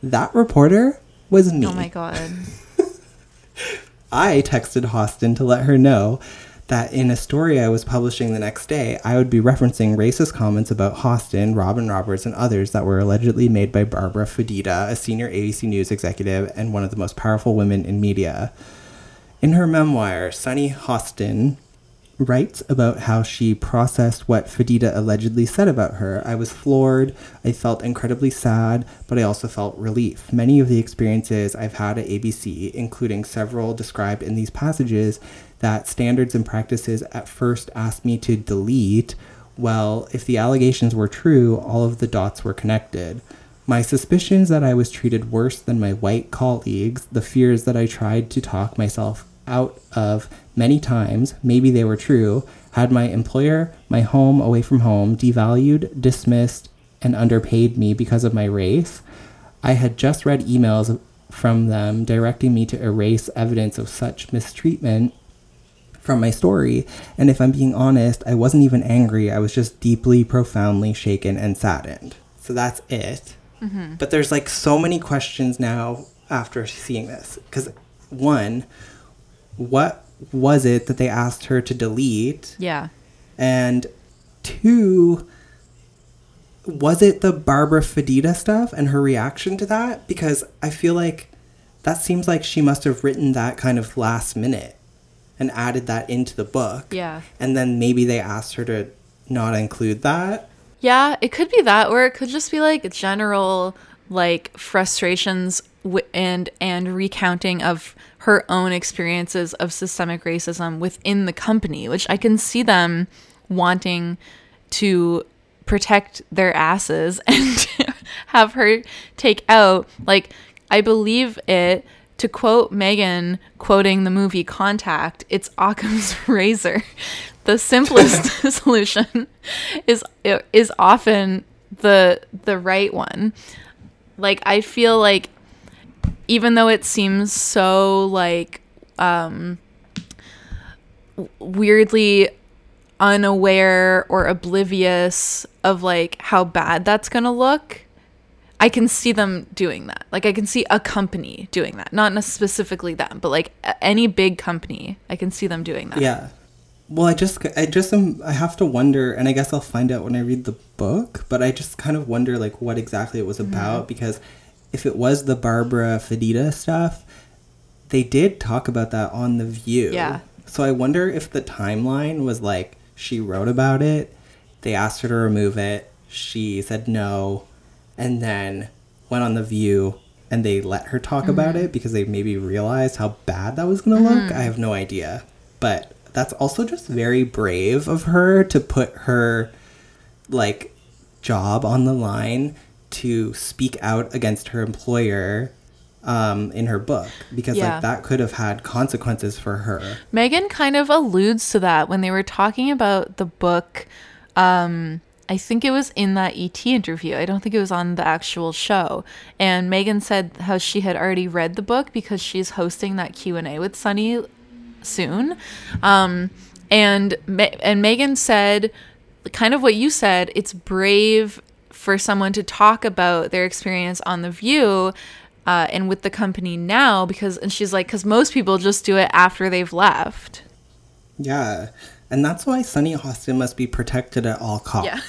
That reporter was me. Oh my god. <laughs> I texted Hostin to let her know that in a story I was publishing the next day, I would be referencing racist comments about Hostin, Robin Roberts, and others that were allegedly made by Barbara Fedida, a senior ABC News executive and one of the most powerful women in media. In her memoir, Sunny Hostin writes about how she processed what Fedida allegedly said about her. I was floored. I felt incredibly sad, but I also felt relief. Many of the experiences I've had at ABC, including several described in these passages, that standards and practices at first asked me to delete, well, if the allegations were true, all of the dots were connected. My suspicions that I was treated worse than my white colleagues, the fears that I tried to talk myself out of many times, maybe they were true, had my employer, my home away from home, devalued, dismissed, and underpaid me because of my race. I had just read emails from them directing me to erase evidence of such mistreatment from my story. And if I'm being honest, I wasn't even angry. I was just deeply, profoundly shaken and saddened. So that's it. Mhm. But there's like so many questions now after seeing this. Because, one, what was it that they asked her to delete? Yeah. And two, was it the Barbara Fedida stuff and her reaction to that? Because I feel like that seems like she must have written that kind of last minute and added that into the book. Yeah. And then maybe they asked her to not include that. Yeah, it could be that, or it could just be like general like frustrations w- and and recounting of her own experiences of systemic racism within the company, which I can see them wanting to protect their asses <laughs> and have her take out like I believe it to quote Meghan quoting the movie Contact, it's Occam's <laughs> razor. The simplest <laughs> solution is is often the the right one. Like I feel like even though it seems so like um weirdly unaware or oblivious of like how bad that's going to look, I can see them doing that. Like I can see a company doing that, not specifically them, but like any big company, I can see them doing that. Yeah. Well, I just, I just am, I have to wonder, and I guess I'll find out when I read the book, but I just kind of wonder, like, what exactly it was Mm-hmm. about, because if it was the Barbara Fedida stuff, they did talk about that on The View. Yeah. So I wonder if the timeline was like, she wrote about it, they asked her to remove it, she said no, and then went on The View. And they let her talk about Mm-hmm. it because they maybe realized how bad that was going to look. I have no idea. But that's also just very brave of her to put her like job on the line to speak out against her employer um, in her book because Yeah. like that could have had consequences for her. Meghan kind of alludes to that when they were talking about the book. Um, I think it was in that ET interview. I don't think it was on the actual show. And Meghan said how she had already read the book because she's hosting that Q and A with Sunny soon. Um, and and Meghan said, kind of what you said. It's brave for someone to talk about their experience on the View. Uh, and with the company now because and she's like because most people just do it after they've left Yeah. And that's why Sunny Hostin must be protected at all costs.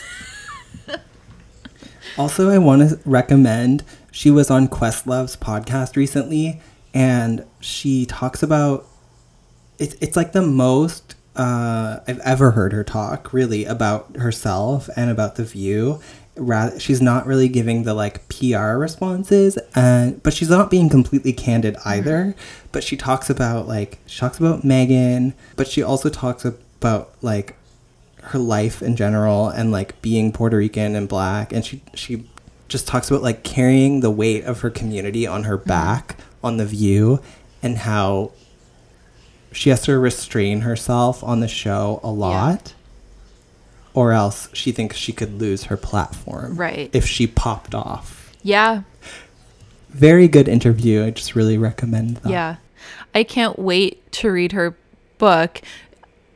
yeah <laughs> Also, I want to recommend she was on Questlove's podcast recently, and she talks about it's it's like the most uh, I've ever heard her talk really about herself and about the view. Rather, she's not really giving the like PR responses, and but she's not being completely candid mm-hmm. either. But she talks about like she talks about Meghan, but she also talks about like her life in general and like being Puerto Rican and black and she she just talks about like carrying the weight of her community on her mm-hmm. back on the view and how she has to restrain herself on the show a lot or else she thinks she could lose her platform Right. if she popped off. Yeah. Very good interview. I just really recommend that. Yeah. I can't wait to read her book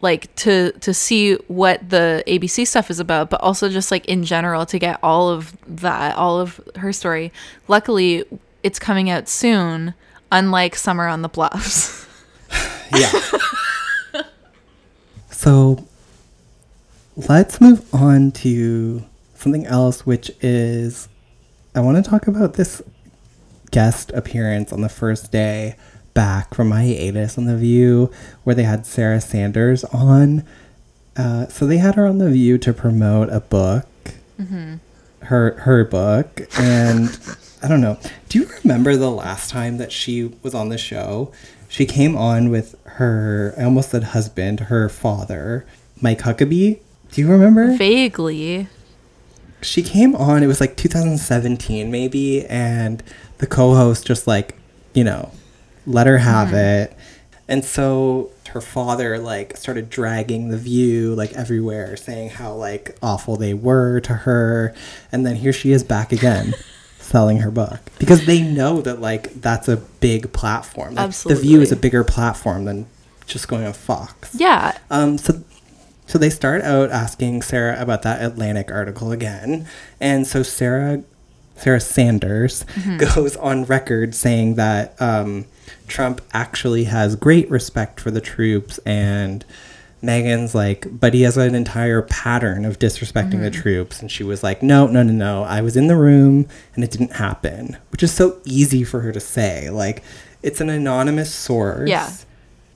like to to see what the abc stuff is about but also just like in general to get all of that all of her story. Luckily it's coming out soon unlike summer on the bluffs. <laughs> Yeah. <laughs> so let's move on to something else, which is I want to talk about this guest appearance on the first day back from my hiatus on The View, where they had Sarah Sanders on. Uh, so they had her on The View to promote a book, her her book, and I don't know. Do you remember the last time that she was on the show? She came on with her, I almost said husband, her father, Mike Huckabee. Do you remember? vaguely. She came on it was like 2017 maybe and the co-host just like you know let her have it. And so her father like started dragging the view like everywhere saying how like awful they were to her. And then here she is back again <laughs> selling her book. Because they know that like that's a big platform. Like, the view is a bigger platform than just going on fox. Yeah. Um, so, so they start out asking Sarah about that Atlantic article again, and so Sarah, Sarah Sanders, goes on record saying that um, Trump actually has great respect for the troops, and Meghan's like, but he has an entire pattern of disrespecting the troops, and she was like, no, no, no, no, I was in the room and it didn't happen, which is so easy for her to say, like. It's an anonymous source. Yeah.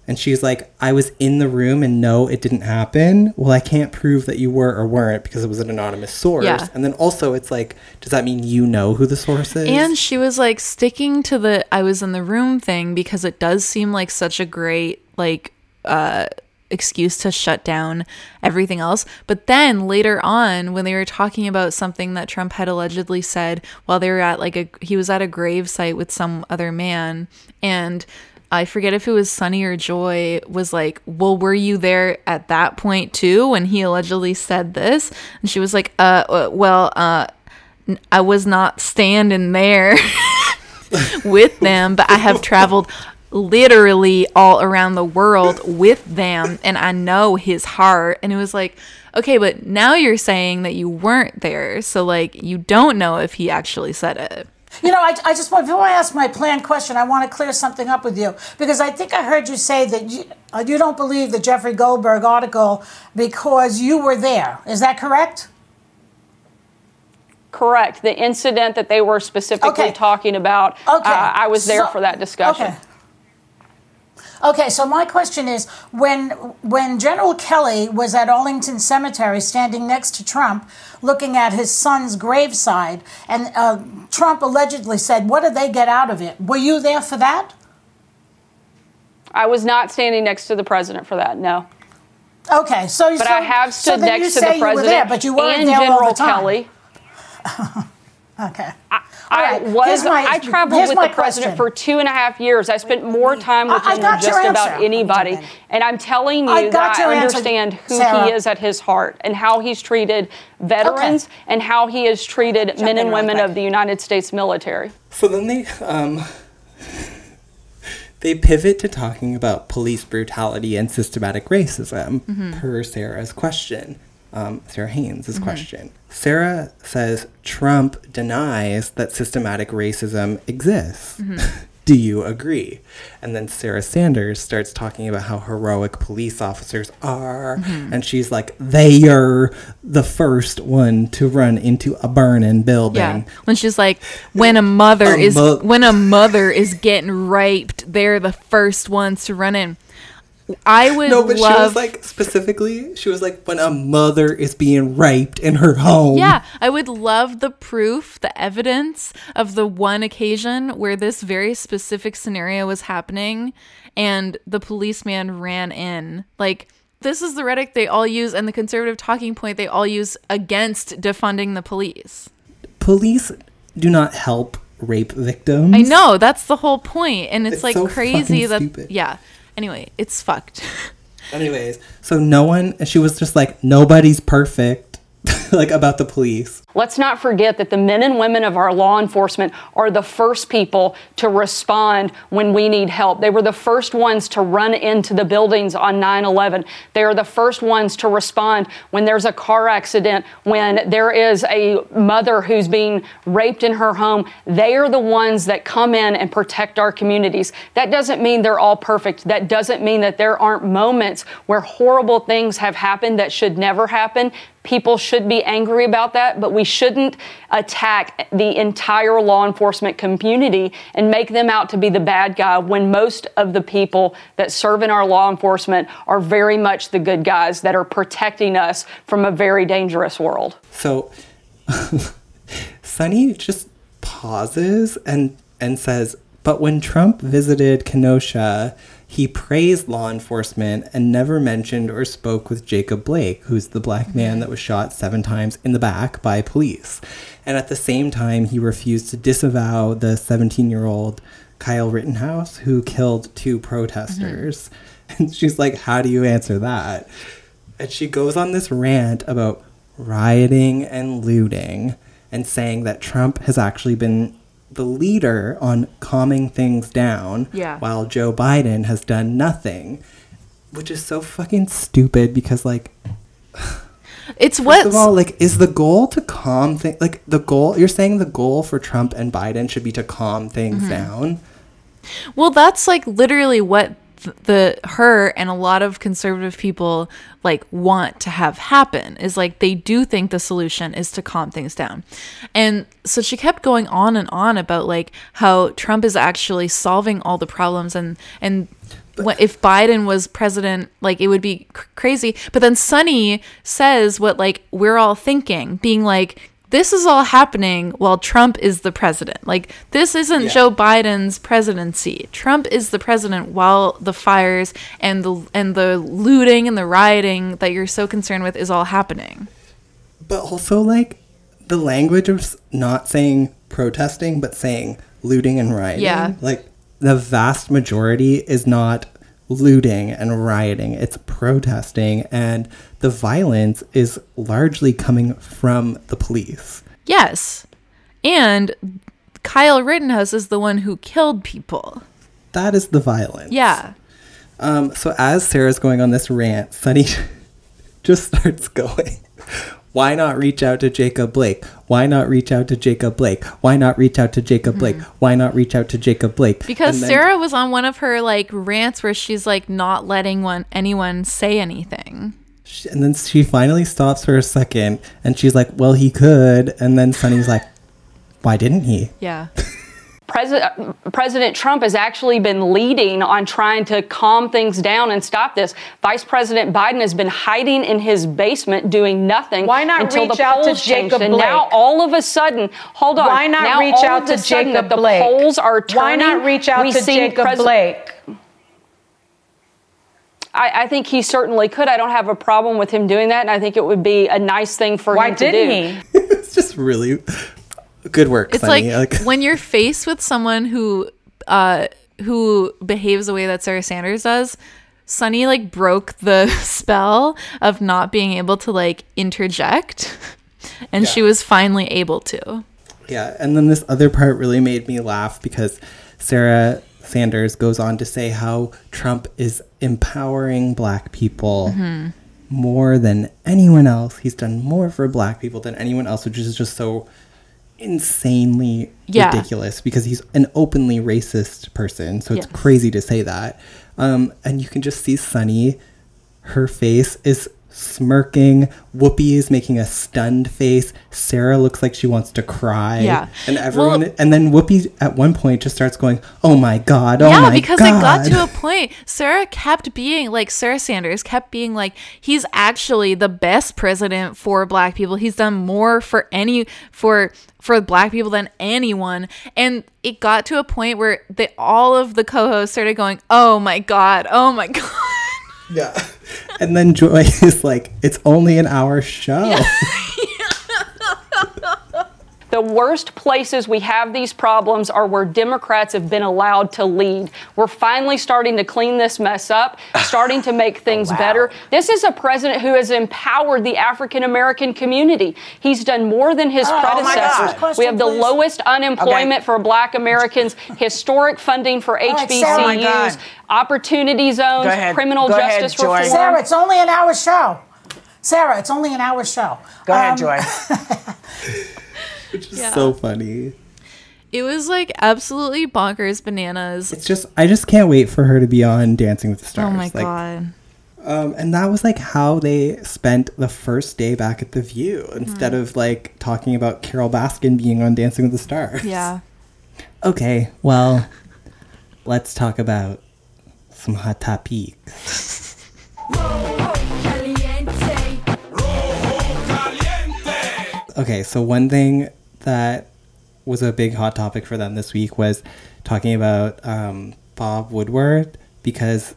And she's like, I was in the room and no, it didn't happen. Well, I can't prove that you were or weren't because it was an anonymous source. Yeah. And then also, it's like, does that mean you know who the source is? And she was like sticking to the I was in the room thing because it does seem like such a great like uh excuse to shut down everything else. But then later on when they were talking about something that Trump had allegedly said while they were at like a he was at a grave site with some other man and I forget if it was Sunny or Joy was like, "Well, were you there at that point too when he allegedly said this?" And she was like, "Uh, uh, well, uh I was not standing there <laughs> with them, but I have traveled literally all around the world with them and I know his heart. And it was like, okay, but now you're saying that you weren't there. So, like, you don't know if he actually said it. You know, I, I just want, before I ask my planned question, I want to clear something up with you because I think I heard you say that you, uh, you don't believe the Jeffrey Goldberg article because you were there. Is that correct? Correct. The incident that they were specifically Okay. talking about, Okay. uh, I was there So- for that discussion. Okay. Okay, so my question is when when General Kelly was at Arlington Cemetery standing next to Trump looking at his son's graveside and uh, Trump allegedly said, "What did they get out of it?" Were you there for that? I was not standing next to the president for that. No. Okay, so you But so, I have so stood you next to the you were president there, but you weren't and General. Kelly. <laughs> Okay. I right, was. my- I traveled with my the president question. for two and a half years. I spent more time with I- I him got than your just about anybody. And I'm telling I you got that your I answer, understand who Sarah. he is at his heart and how he's treated veterans and how he has treated men and right women quick. of the United States military. So then they um <laughs> they pivot to talking about police brutality and systematic racism per Sarah's question. Um, Sara Haines' mm-hmm. question. Sara says Trump denies that systematic racism exists. Mm-hmm. <laughs> Do you agree? And then Sarah Sanders starts talking about how heroic police officers are. Mm-hmm. And she's like, they are the first one to run into a burning building. Yeah. When she's like, when a mother A is mo- when a mother is getting raped, they're the first ones to run in. I would No, but love she was like specifically, she was like when a mother is being raped in her home. Yeah, I would love the proof, the evidence of the one occasion where this very specific scenario was happening and the policeman ran in. Like, this is the rhetoric they all use and the conservative talking point they all use against defunding the police. Police do not help rape victims. I know, that's the whole point, And it's, It's like so crazy that. stupid. Yeah. Anyway, it's fucked. <laughs> Anyways, so no one, she was just like, nobody's perfect, <laughs> like about the police. Let's not forget that the men and women of our law enforcement are the first people to respond when we need help. They were the first ones to run into the buildings on 9 11. They are the first ones to respond when there's a car accident, when there is a mother who's being raped in her home. They are the ones that come in and protect our communities. That doesn't mean they're all perfect. That doesn't mean that there aren't moments where horrible things have happened that should never happen. People should be angry about that, but we shouldn't attack the entire law enforcement community and make them out to be the bad guy when most of the people that serve in our law enforcement are very much the good guys that are protecting us from a very dangerous world. So <laughs> Sunny just pauses and and says, "But when Trump visited Kenosha, he praised law enforcement and never mentioned or spoke with Jacob Blake, who's the black mm-hmm. man that was shot seven times in the back by police. And at the same time, he refused to disavow the 17-year-old Kyle Rittenhouse who killed two protesters." Mm-hmm. And she's like, "How do you answer that?" And she goes on this rant about rioting and looting and saying that Trump has actually been the leader on calming things down Yeah. while Joe Biden has done nothing. Which is so fucking stupid because like It's first what of all, like is the goal to calm things like the goal you're saying the goal for Trump and Biden should be to calm things Mm-hmm. down? Well, that's like literally what the her and a lot of conservative people like want to have happen is like they do think the solution is to calm things down. And so she kept going on and on about like how Trump is actually solving all the problems and and what if Biden was president, like it would be cr- crazy. But then Sunny says what like we're all thinking, being like, this is all happening while Trump is the president. Like this isn't Joe Biden's presidency. Trump is the president while the fires and the and the looting and the rioting that you're so concerned with is all happening. But also like the language of not saying protesting but saying looting and rioting. Yeah. Like the vast majority is not looting and rioting. It's protesting and the violence is largely coming from the police. Yes. And Kyle Rittenhouse is the one who killed people. that is the violence. Yeah. Um, so as Sarah's going on this rant, Sunny <laughs> just starts going. Why not reach out to Jacob Blake? Why not reach out to Jacob Blake? Why not reach out to Jacob Blake? Why not reach out to Jacob Blake? Mm-hmm. Because then- Sarah was on one of her like rants where she's like not letting one anyone say anything. She- And then she finally stops for a second and she's like, well, he could. And then Sunny's like, why didn't he? Yeah. <laughs> President, President Trump has actually been leading on trying to calm things down and stop this. Vice President Biden has been hiding in his basement doing nothing Why not until reach the out to polls changed. Jacob And now all of a sudden, hold on. Why not now reach out to a sudden Jacob that the polls are turning. Why not reach out we to Jacob Pres- Blake? I, I think he certainly could. I don't have a problem with him doing that, and I think it would be a nice thing for Why him to do. Why didn't he? <laughs> It's just really good work, It's Sunny. like, when you're faced with someone who uh who behaves the way that Sarah Sanders does, Sunny like broke the <laughs> spell of not being able to like interject. And she was finally able to. Yeah, and then this other part really made me laugh because Sarah Sanders goes on to say how Trump is empowering black people Mm-hmm. more than anyone else. He's done more for black people than anyone else, which is just so insanely Yeah. ridiculous because he's an openly racist person. So it's Yes. crazy to say that. Um, and you can just see Sunny, her face is smirking. Whoopi is making a stunned face. Sarah looks like she wants to cry. Yeah. And everyone, Well- and then Whoopi at one point just starts going, "Oh my god! Oh yeah, my because god!" it got to a point. Sarah kept being like Sarah Sanders kept being like he's actually the best president for black people. He's done more for any for for black people than anyone. And it got to a point where they all of the co-hosts started going, "Oh my god. Oh my <laughs> god." yeah. And then Joy <laughs> is like, "It's only an hour show." <laughs> The worst places we have these problems are where Democrats have been allowed to lead. We're finally starting to clean this mess up, <sighs> starting to make things better. This is a president who has empowered the African American community. He's done more than his Oh, my predecessors. God. we have the please. lowest unemployment Okay. for black Americans, <laughs> historic funding for. HBCUs, Oh, opportunity zones, Go ahead. criminal Go justice Joy. reform. Sarah, it's only an hour show. Sarah, it's only an hour show. Go ahead, Um, Joy. <laughs> <laughs> Which is Yeah. so funny. It was like absolutely bonkers bananas. It's just, I just can't wait for her to be on Dancing with the Stars. Oh my Like, god. Um, and that was like how they spent the first day back at the View instead of like talking about Carole Baskin being on Dancing with the Stars. Yeah. Okay, well, let's talk about some hot topics. Okay, so one thing that was a big hot topic for them this week was talking about um, Bob Woodward because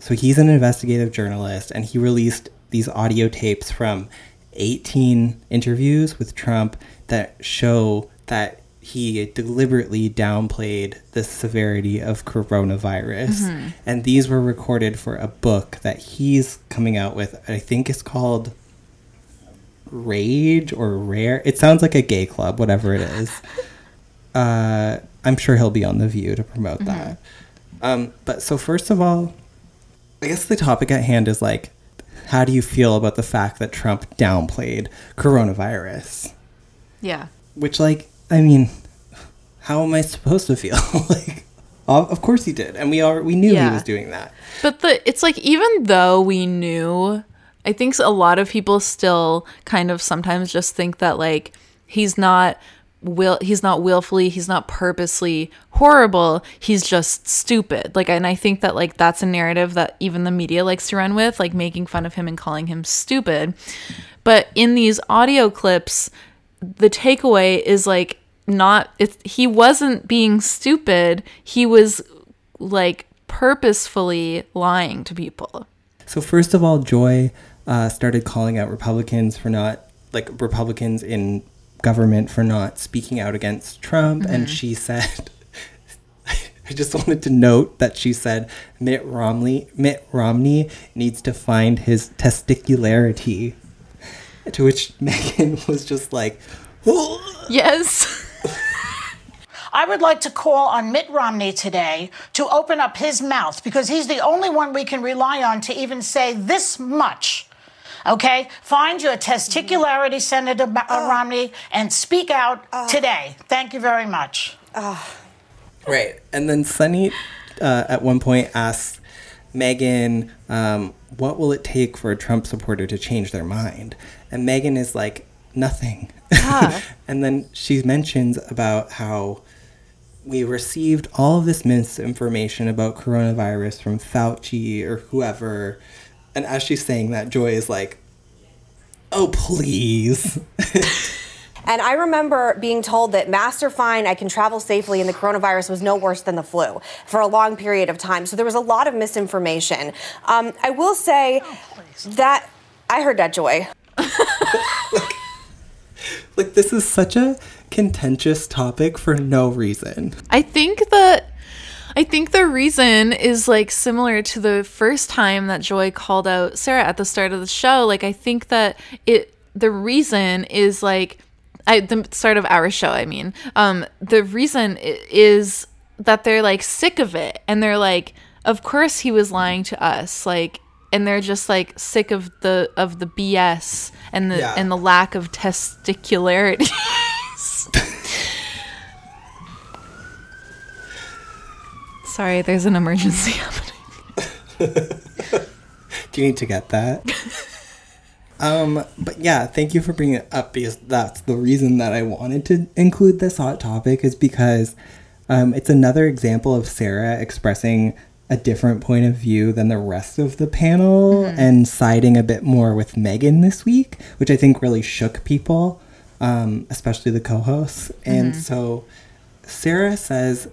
so he's an investigative journalist and he released these audio tapes from 18 interviews with Trump that show that he deliberately downplayed the severity of coronavirus. And these were recorded for a book that he's coming out with. I think it's called Rage or Rare. It sounds like a gay club, whatever it is. <laughs> uh, I'm sure he'll be on The View to promote that. Um, but so, first of all, I guess the topic at hand is like, how do you feel about the fact that Trump downplayed coronavirus? Yeah. Which, like, I mean, how am I supposed to feel? <laughs> like, of of course he did, and we are we knew Yeah. he was doing that. But the it's like even though we knew, I think a lot of people still kind of sometimes just think that like he's not will he's not willfully, he's not purposely horrible, he's just stupid. Like and I think that like that's a narrative that even the media likes to run with, like making fun of him and calling him stupid. But in these audio clips, the takeaway is like not it's he wasn't being stupid, he was like purposefully lying to people. So first of all, Joy uh, started calling out Republicans for not like Republicans in government for not speaking out against Trump, and she said, <laughs> "I just wanted to note that she said Mitt Romney Mitt Romney needs to find his testicularity." To which <laughs> Meghan was just like, Yes. <laughs> I would like to call on Mitt Romney today to open up his mouth because he's the only one we can rely on to even say this much. Okay? Find your testicularity, Senator Ba- uh, Romney, and speak out today. Thank you very much. Right. And then Sunny uh, at one point asks Meghan, um, what will it take for a Trump supporter to change their mind? And Meghan is like, nothing. <laughs> and then she mentions about how we received all of this misinformation about coronavirus from Fauci or whoever. And as she's saying that, Joy is like, oh, please. <laughs> And I remember being told that masks are fine, I can travel safely, and the coronavirus was no worse than the flu for a long period of time. So there was a lot of misinformation. Um, I will say that I heard that, Joy. like, this is such a contentious topic for no reason. I think that I think the reason is like similar to the first time that Joy called out Sara at the start of the show. Like I think that it the reason is like I the start of our show, I mean. Um the reason is that they're like sick of it and they're like of course he was lying to us. Like and they're just like sick of the of the BS and the Yeah. and the lack of testicularity. <laughs> Sorry, there's an emergency <laughs> happening. <laughs> Do you need to get that? um, but yeah, thank you for bringing it up because that's the reason that I wanted to include this hot topic is because um, it's another example of Sara expressing a different point of view than the rest of the panel and siding a bit more with Meghan this week, which I think really shook people, um, especially the co-hosts. And so Sarah says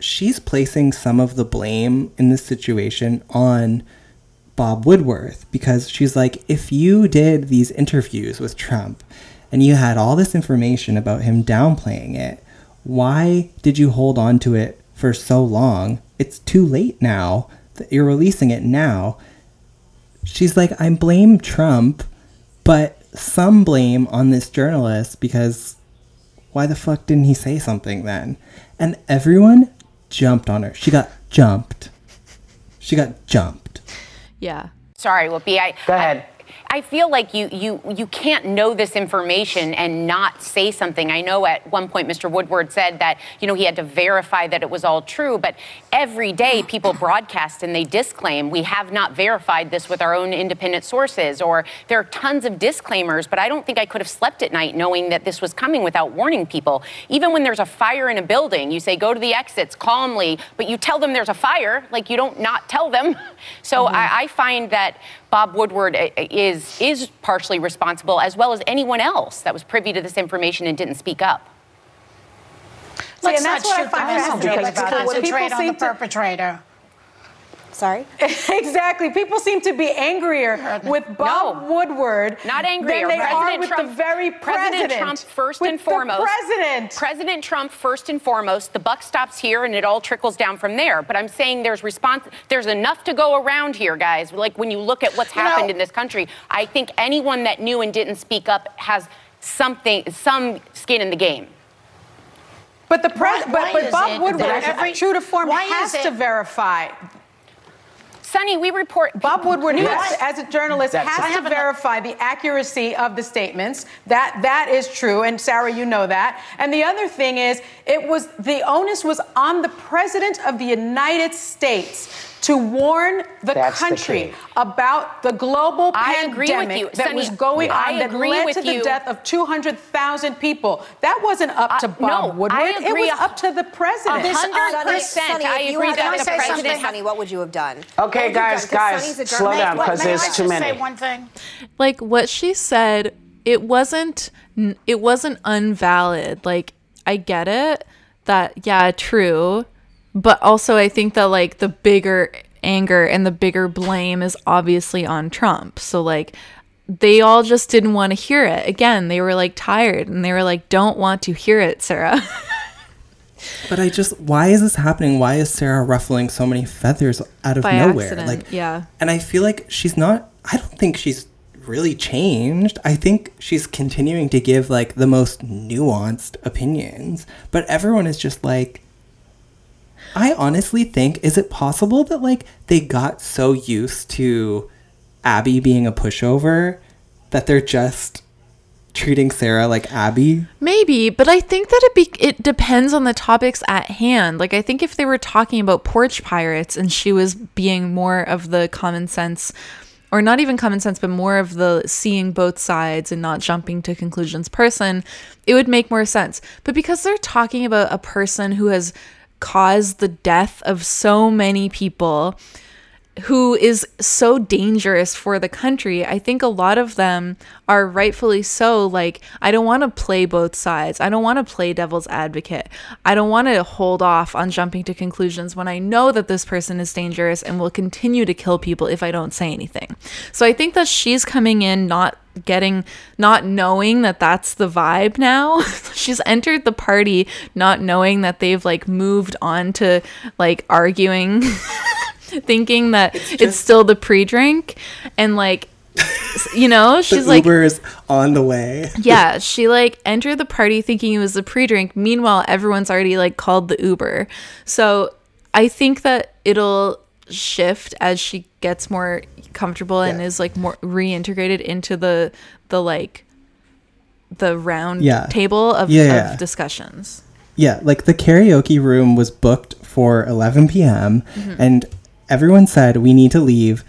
she's placing some of the blame in this situation on Bob Woodward because she's like, if you did these interviews with Trump and you had all this information about him downplaying it, why did you hold on to it for so long? It's too late now that you're releasing it now. She's like, I blame Trump, but some blame on this journalist because why the fuck didn't he say something then? And everyone jumped on her. She got jumped. She got jumped. Yeah. Sorry, Whoopi. I, Go ahead. I, I feel like you, you, you can't know this information and not say something. I know at one point Mr. Woodward said that, you know, he had to verify that it was all true, but every day people broadcast and they disclaim, we have not verified this with our own independent sources, or there are tons of disclaimers, but I don't think I could have slept at night knowing that this was coming without warning people. Even when there's a fire in a building, you say, go to the exits calmly, but you tell them there's a fire, like you don't not tell them. <laughs> So mm-hmm. I, I find that Bob Woodward is is partially responsible, as well as anyone else that was privy to this information and didn't speak up. Let's and not that's what I find messenger. fascinating Let's about this. When concentrate people on the seem to- perpetrator. Sorry? <laughs> exactly. People seem to be angrier with Bob No. Woodward Not angrier. than they President are with Trump, the very president. President Trump first With and the foremost. president. President Trump first and foremost. The buck stops here, and it all trickles down from there. But I'm saying there's response. There's enough to go around here, guys. Like when you look at what's You know- happened in this country, I think anyone that knew and didn't speak up has something, some skin in the game. But the Why- pres- why but, but Bob it Woodward, every- true to form, has is to verify. Sunny, we report. Bob Woodward, Yes. has, as a journalist, That's has to verify the accuracy of the statements. That that is true, and Sara, you know that. And the other thing is, it was the onus was on the president of the United States to warn the That's country key. about the global I agree with pandemic you. that Sunny, was going I on that agree led with to the death of 200,000 people. That wasn't up to Uh, Bob no, Woodward. I it was up to the president. This- Sunny, 100%, Sunny, I if you agree had that done the something, president- Sunny, what would you have done? Okay, What would you have guys, done? 'Cause guys, Sunny's a slow journalist. down, What- 'cause may there's I too just many. Say one thing. like what she said it wasn't n- it wasn't unvalid like i get it that yeah true but also i think that like the bigger anger and the bigger blame is obviously on trump so like they all just didn't want to hear it again they were like tired and they were like don't want to hear it sara <laughs> But I just, why is this happening? Why is Sara ruffling so many feathers out of By nowhere? accident, like, yeah. And I feel like she's not. I don't think she's really changed. I think she's continuing to give like the most nuanced opinions, but everyone is just like I honestly think is it possible that like they got so used to Abby being a pushover that they're just treating Sara like Abby? Maybe, but I think that it be- it depends on the topics at hand. Like I think if they were talking about porch pirates and she was being more of the common sense or not even common sense but more of the seeing both sides and not jumping to conclusions person, it would make more sense. But because they're talking about a person who has caused the death of so many people who is so dangerous for the country. I think a lot of them are rightfully so like I don't want to play both sides. I don't want to play devil's advocate. I don't want to hold off on jumping to conclusions when I know that this person is dangerous and will continue to kill people if I don't say anything. So I think that she's coming in not getting not knowing that that's the vibe now <laughs> she's entered the party not knowing that they've like moved on to like arguing <laughs> <laughs> thinking that it's, still the pre-drink and like you know <laughs> she's the like Uber's on the way. <laughs> yeah she like entered the party thinking it was the pre-drink meanwhile everyone's already like called the uber so i think that it'll shift as she gets more comfortable and Yeah. is like more reintegrated into the the like the round Yeah. table of, Yeah, yeah. of discussions Yeah, like the karaoke room was booked for 11 p.m. Mhm. and everyone said we need to leave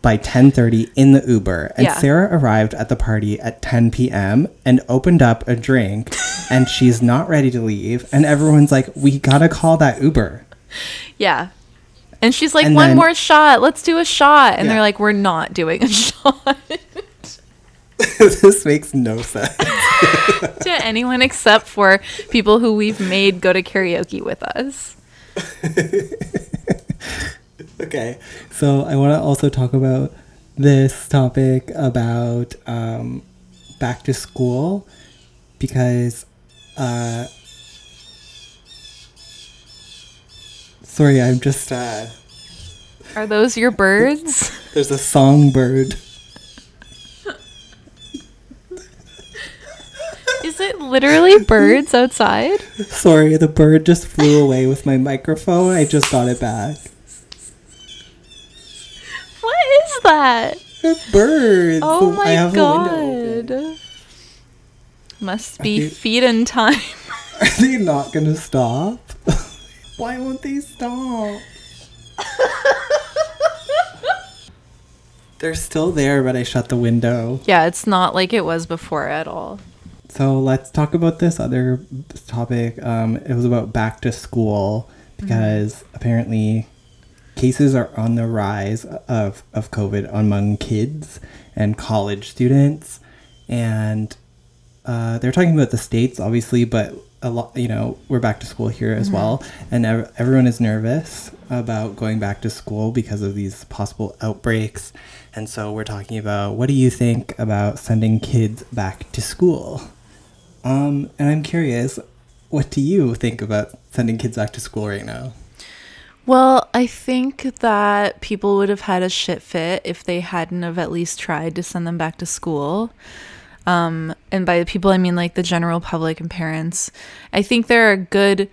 by 10:30 in the Uber. And Yeah. Sara arrived at the party at 10 p.m. and opened up a drink and she's not ready to leave and everyone's like we got to call that Uber. yeah and she's like And one then- more shot let's do a shot and Yeah. they're like we're not doing a <laughs> shot <laughs> this makes no sense. <laughs> to anyone except for people who we've made go to karaoke with us Okay. So I want to also talk about this topic about um, back to school because, uh, sorry, I'm just, uh, are those your birds <laughs> there's a songbird. is it literally birds outside Sorry, the bird just flew away with my microphone. I just got it back. What is that Birds. oh I my have god must be feet time <laughs> Are they not gonna stop? <laughs> Why won't they stop? They're still there, but I shut the window. yeah it's not like it was before at all So let's talk about this other topic. Um, it was about back to school because apparently cases are on the rise of, of COVID among kids and college students. And uh, they're talking about the states, obviously, but a lot, you know, we're back to school here as Mhm. well. And ev- everyone is nervous about going back to school because of these possible outbreaks. And so we're talking about what do you think about sending kids back to school? Um, and I'm curious, what do you think about sending kids back to school right now? Well, I think that people would have had a shit fit if they hadn't have at least tried to send them back to school. Um, and by the people, I mean like the general public and parents. I think there are good,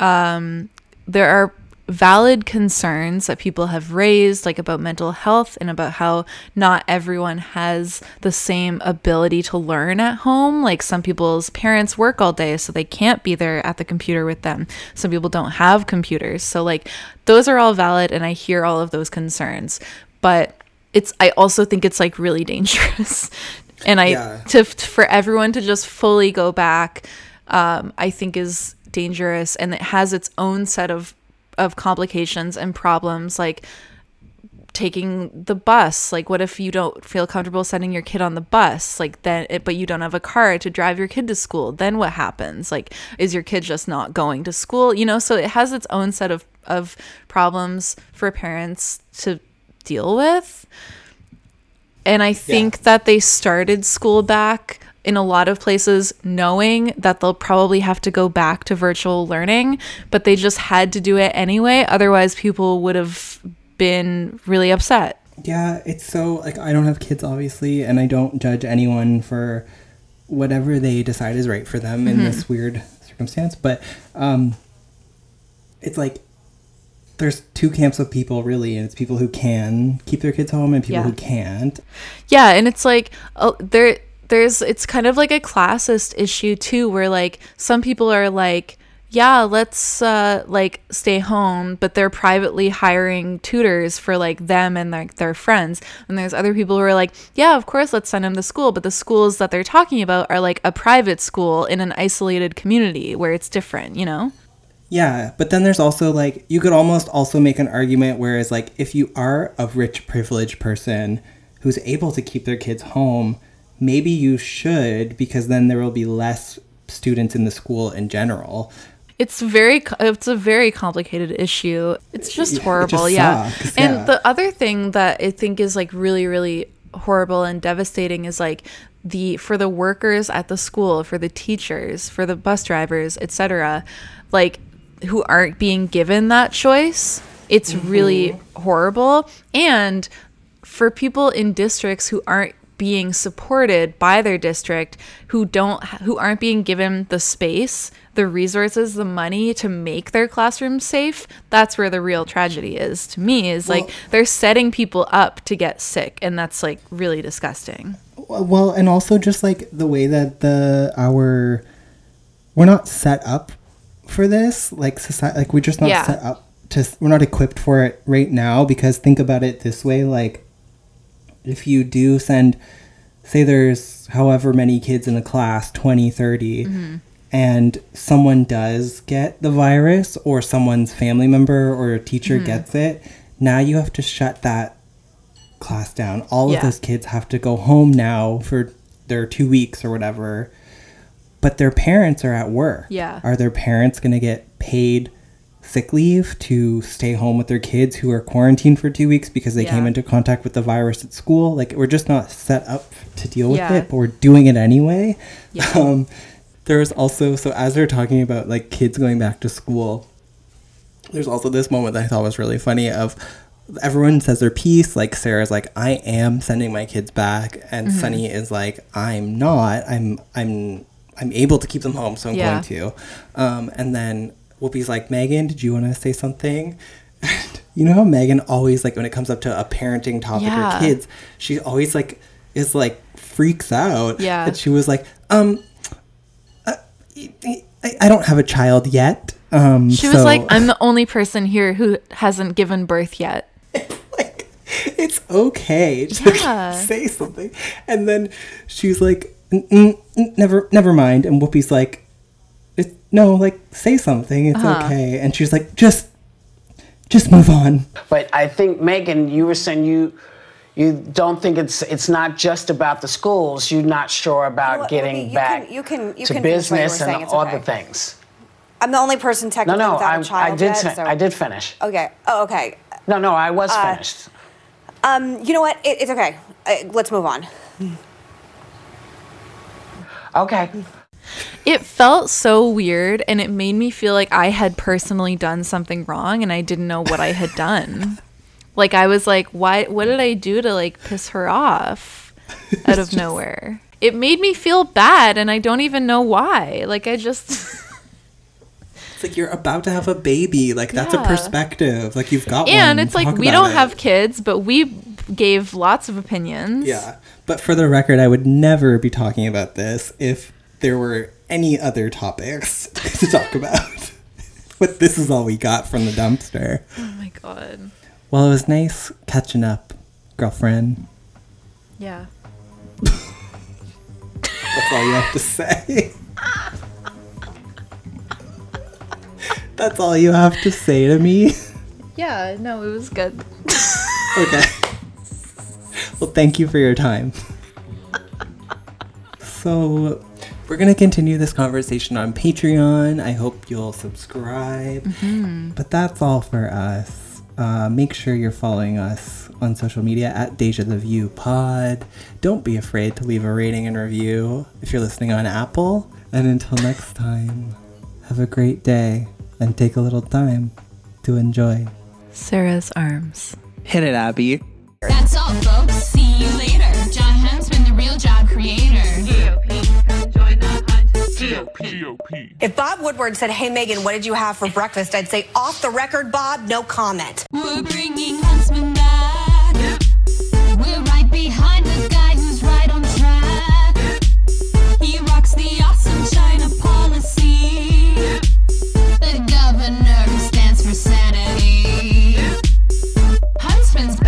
um, there are valid concerns that people have raised, like about mental health and about how not everyone has the same ability to learn at home. Like some people's parents work all day, so they can't be there at the computer with them. Some people don't have computers. So, like, those are all valid, and I hear all of those concerns. But it's, I also think it's like really dangerous. <laughs> and I, Yeah. to, for everyone to just fully go back, um, I think is dangerous and it has its own set of of complications and problems like taking the bus. Like what if you don't feel comfortable sending your kid on the bus? Like then it, but you don't have a car to drive your kid to school. Then what happens? Like is your kid just not going to school? You know so it has its own set of of problems for parents to deal with. And I think that they started school back in a lot of places knowing that they'll probably have to go back to virtual learning, but they just had to do it anyway. Otherwise, people would have been really upset. Yeah, it's so like I don't have kids obviously, and I don't judge anyone for whatever they decide is right for them in Mhm. this weird circumstance. But um, it's like there's two camps of people really, and it's people who can keep their kids home and people Yeah. who can't. Yeah, and it's like oh, there there's it's kind of like a classist issue too where like some people are like yeah, let's uh like stay home, but they're privately hiring tutors for like them and like their friends. And there's other people who are like, yeah, of course let's send them to school, but the schools that they're talking about are like a private school in an isolated community where it's different, you know? Yeah, but then there's also like you could almost also make an argument whereas like if you are a rich privileged person who's able to keep their kids home, maybe you should because then there will be less students in the school in general. It's very it's a very complicated issue. It's just Yeah, it horrible, just yeah. sucks, And yeah. the other thing that I think is like really really horrible and devastating is like the for the workers at the school, for the teachers, for the bus drivers, etc. like who aren't being given that choice. It's really mm-hmm. horrible and for people in districts who aren't being supported by their district who don't who aren't being given the space the resources the money to make their classrooms safe that's where the real tragedy is to me is like they're setting people up to get sick and that's like really disgusting Well, and also just like the way that the our we're not set up for this, like society, like we're just not Yeah. set up to. We're not equipped for it right now because think about it this way: like if you do send, say, there's however many kids in a class, 20, 30, Mhm. and someone does get the virus, or someone's family member or a teacher Mhm. gets it, now you have to shut that class down. All Yeah. of those kids have to go home now for their two weeks or whatever. But their parents are at work. Yeah. Are their parents going to get paid sick leave to stay home with their kids who are quarantined for two weeks because they came into contact with the virus at school? Like, we're just not set up to deal with Yeah. it, but we're doing it anyway. Yeah. <laughs> Um, there's also, so as they're talking about like kids going back to school, there's also this moment that I thought was really funny of everyone says their piece like Sara's like I am sending my kids back and Mhm. Sunny is like I'm not I'm I'm I'm able to keep them home so I'm Yeah. going to um, and then Whoopi's like Meghan did you want to say something you know how Meghan always like when it comes up to a parenting topic Yeah. or kids she always like is like freaks out Yeah. and she was like um uh, I, I don't have a child yet um she was so- like i'm the only person here who hasn't given birth yet <laughs> Like it's okay to Yeah. <laughs> say something. And then she's like, "N- n- n- never, never mind. And Whoopi's like, it's, no, like say something. It's Uh-huh. okay. And she's like, just, just move on. But I think Meghan, you were saying you you don't think it's it's not just about the schools. You're not sure about Well, getting you back can- you can- you to can finish what you were business saying, and all okay. the things. I'm the only person No, technically no, without I, a child I did. yet, fin- so- I did finish. Okay. Oh, okay. No, no, I was Uh, finished. Um, you know what? It, it's okay. Uh, let's move on. Okay. It felt so weird and it made me feel like I had personally done something wrong and I didn't know what I had <laughs> done. like I was like, why what did I do to like piss her off <laughs> out of nowhere? It made me feel bad and I don't even know why. Like I just <laughs> It's like you're about to have a baby. Like that's a perspective. Like you've got one. And it's like we don't it. have kids, but we gave lots of opinions. Yeah. But for the record, I would never be talking about this if there were any other topics <laughs> to talk about. <laughs> but this is all we got from the dumpster. Oh my god. Well, it was nice catching up, girlfriend. Yeah. That's all you have to say. <laughs> That's all you have to say to me. Yeah, no, it was good. Okay. Well, thank you for your time. So, we're going to continue this conversation on Patreon. I hope you'll subscribe. Mhm. But that's all for us. Uh, make sure you're following us on social media at Deja the View Pod. Don't be afraid to leave a rating and review if you're listening on Apple. And until next time, have a great day and take a little time to enjoy. Sara's arms. Hit it, Abby. That's all, folks. See you later. Jon Huntsman, the real job creator. GOP. GOP. If Bob Woodward said, Hey, Meghan, what did you have for breakfast? I'd say, Off the record, Bob, no comment. We're bringing Huntsman back. We're right behind the guy who's right on track. He rocks the awesome China policy. The governor stands for sanity. Huntsman's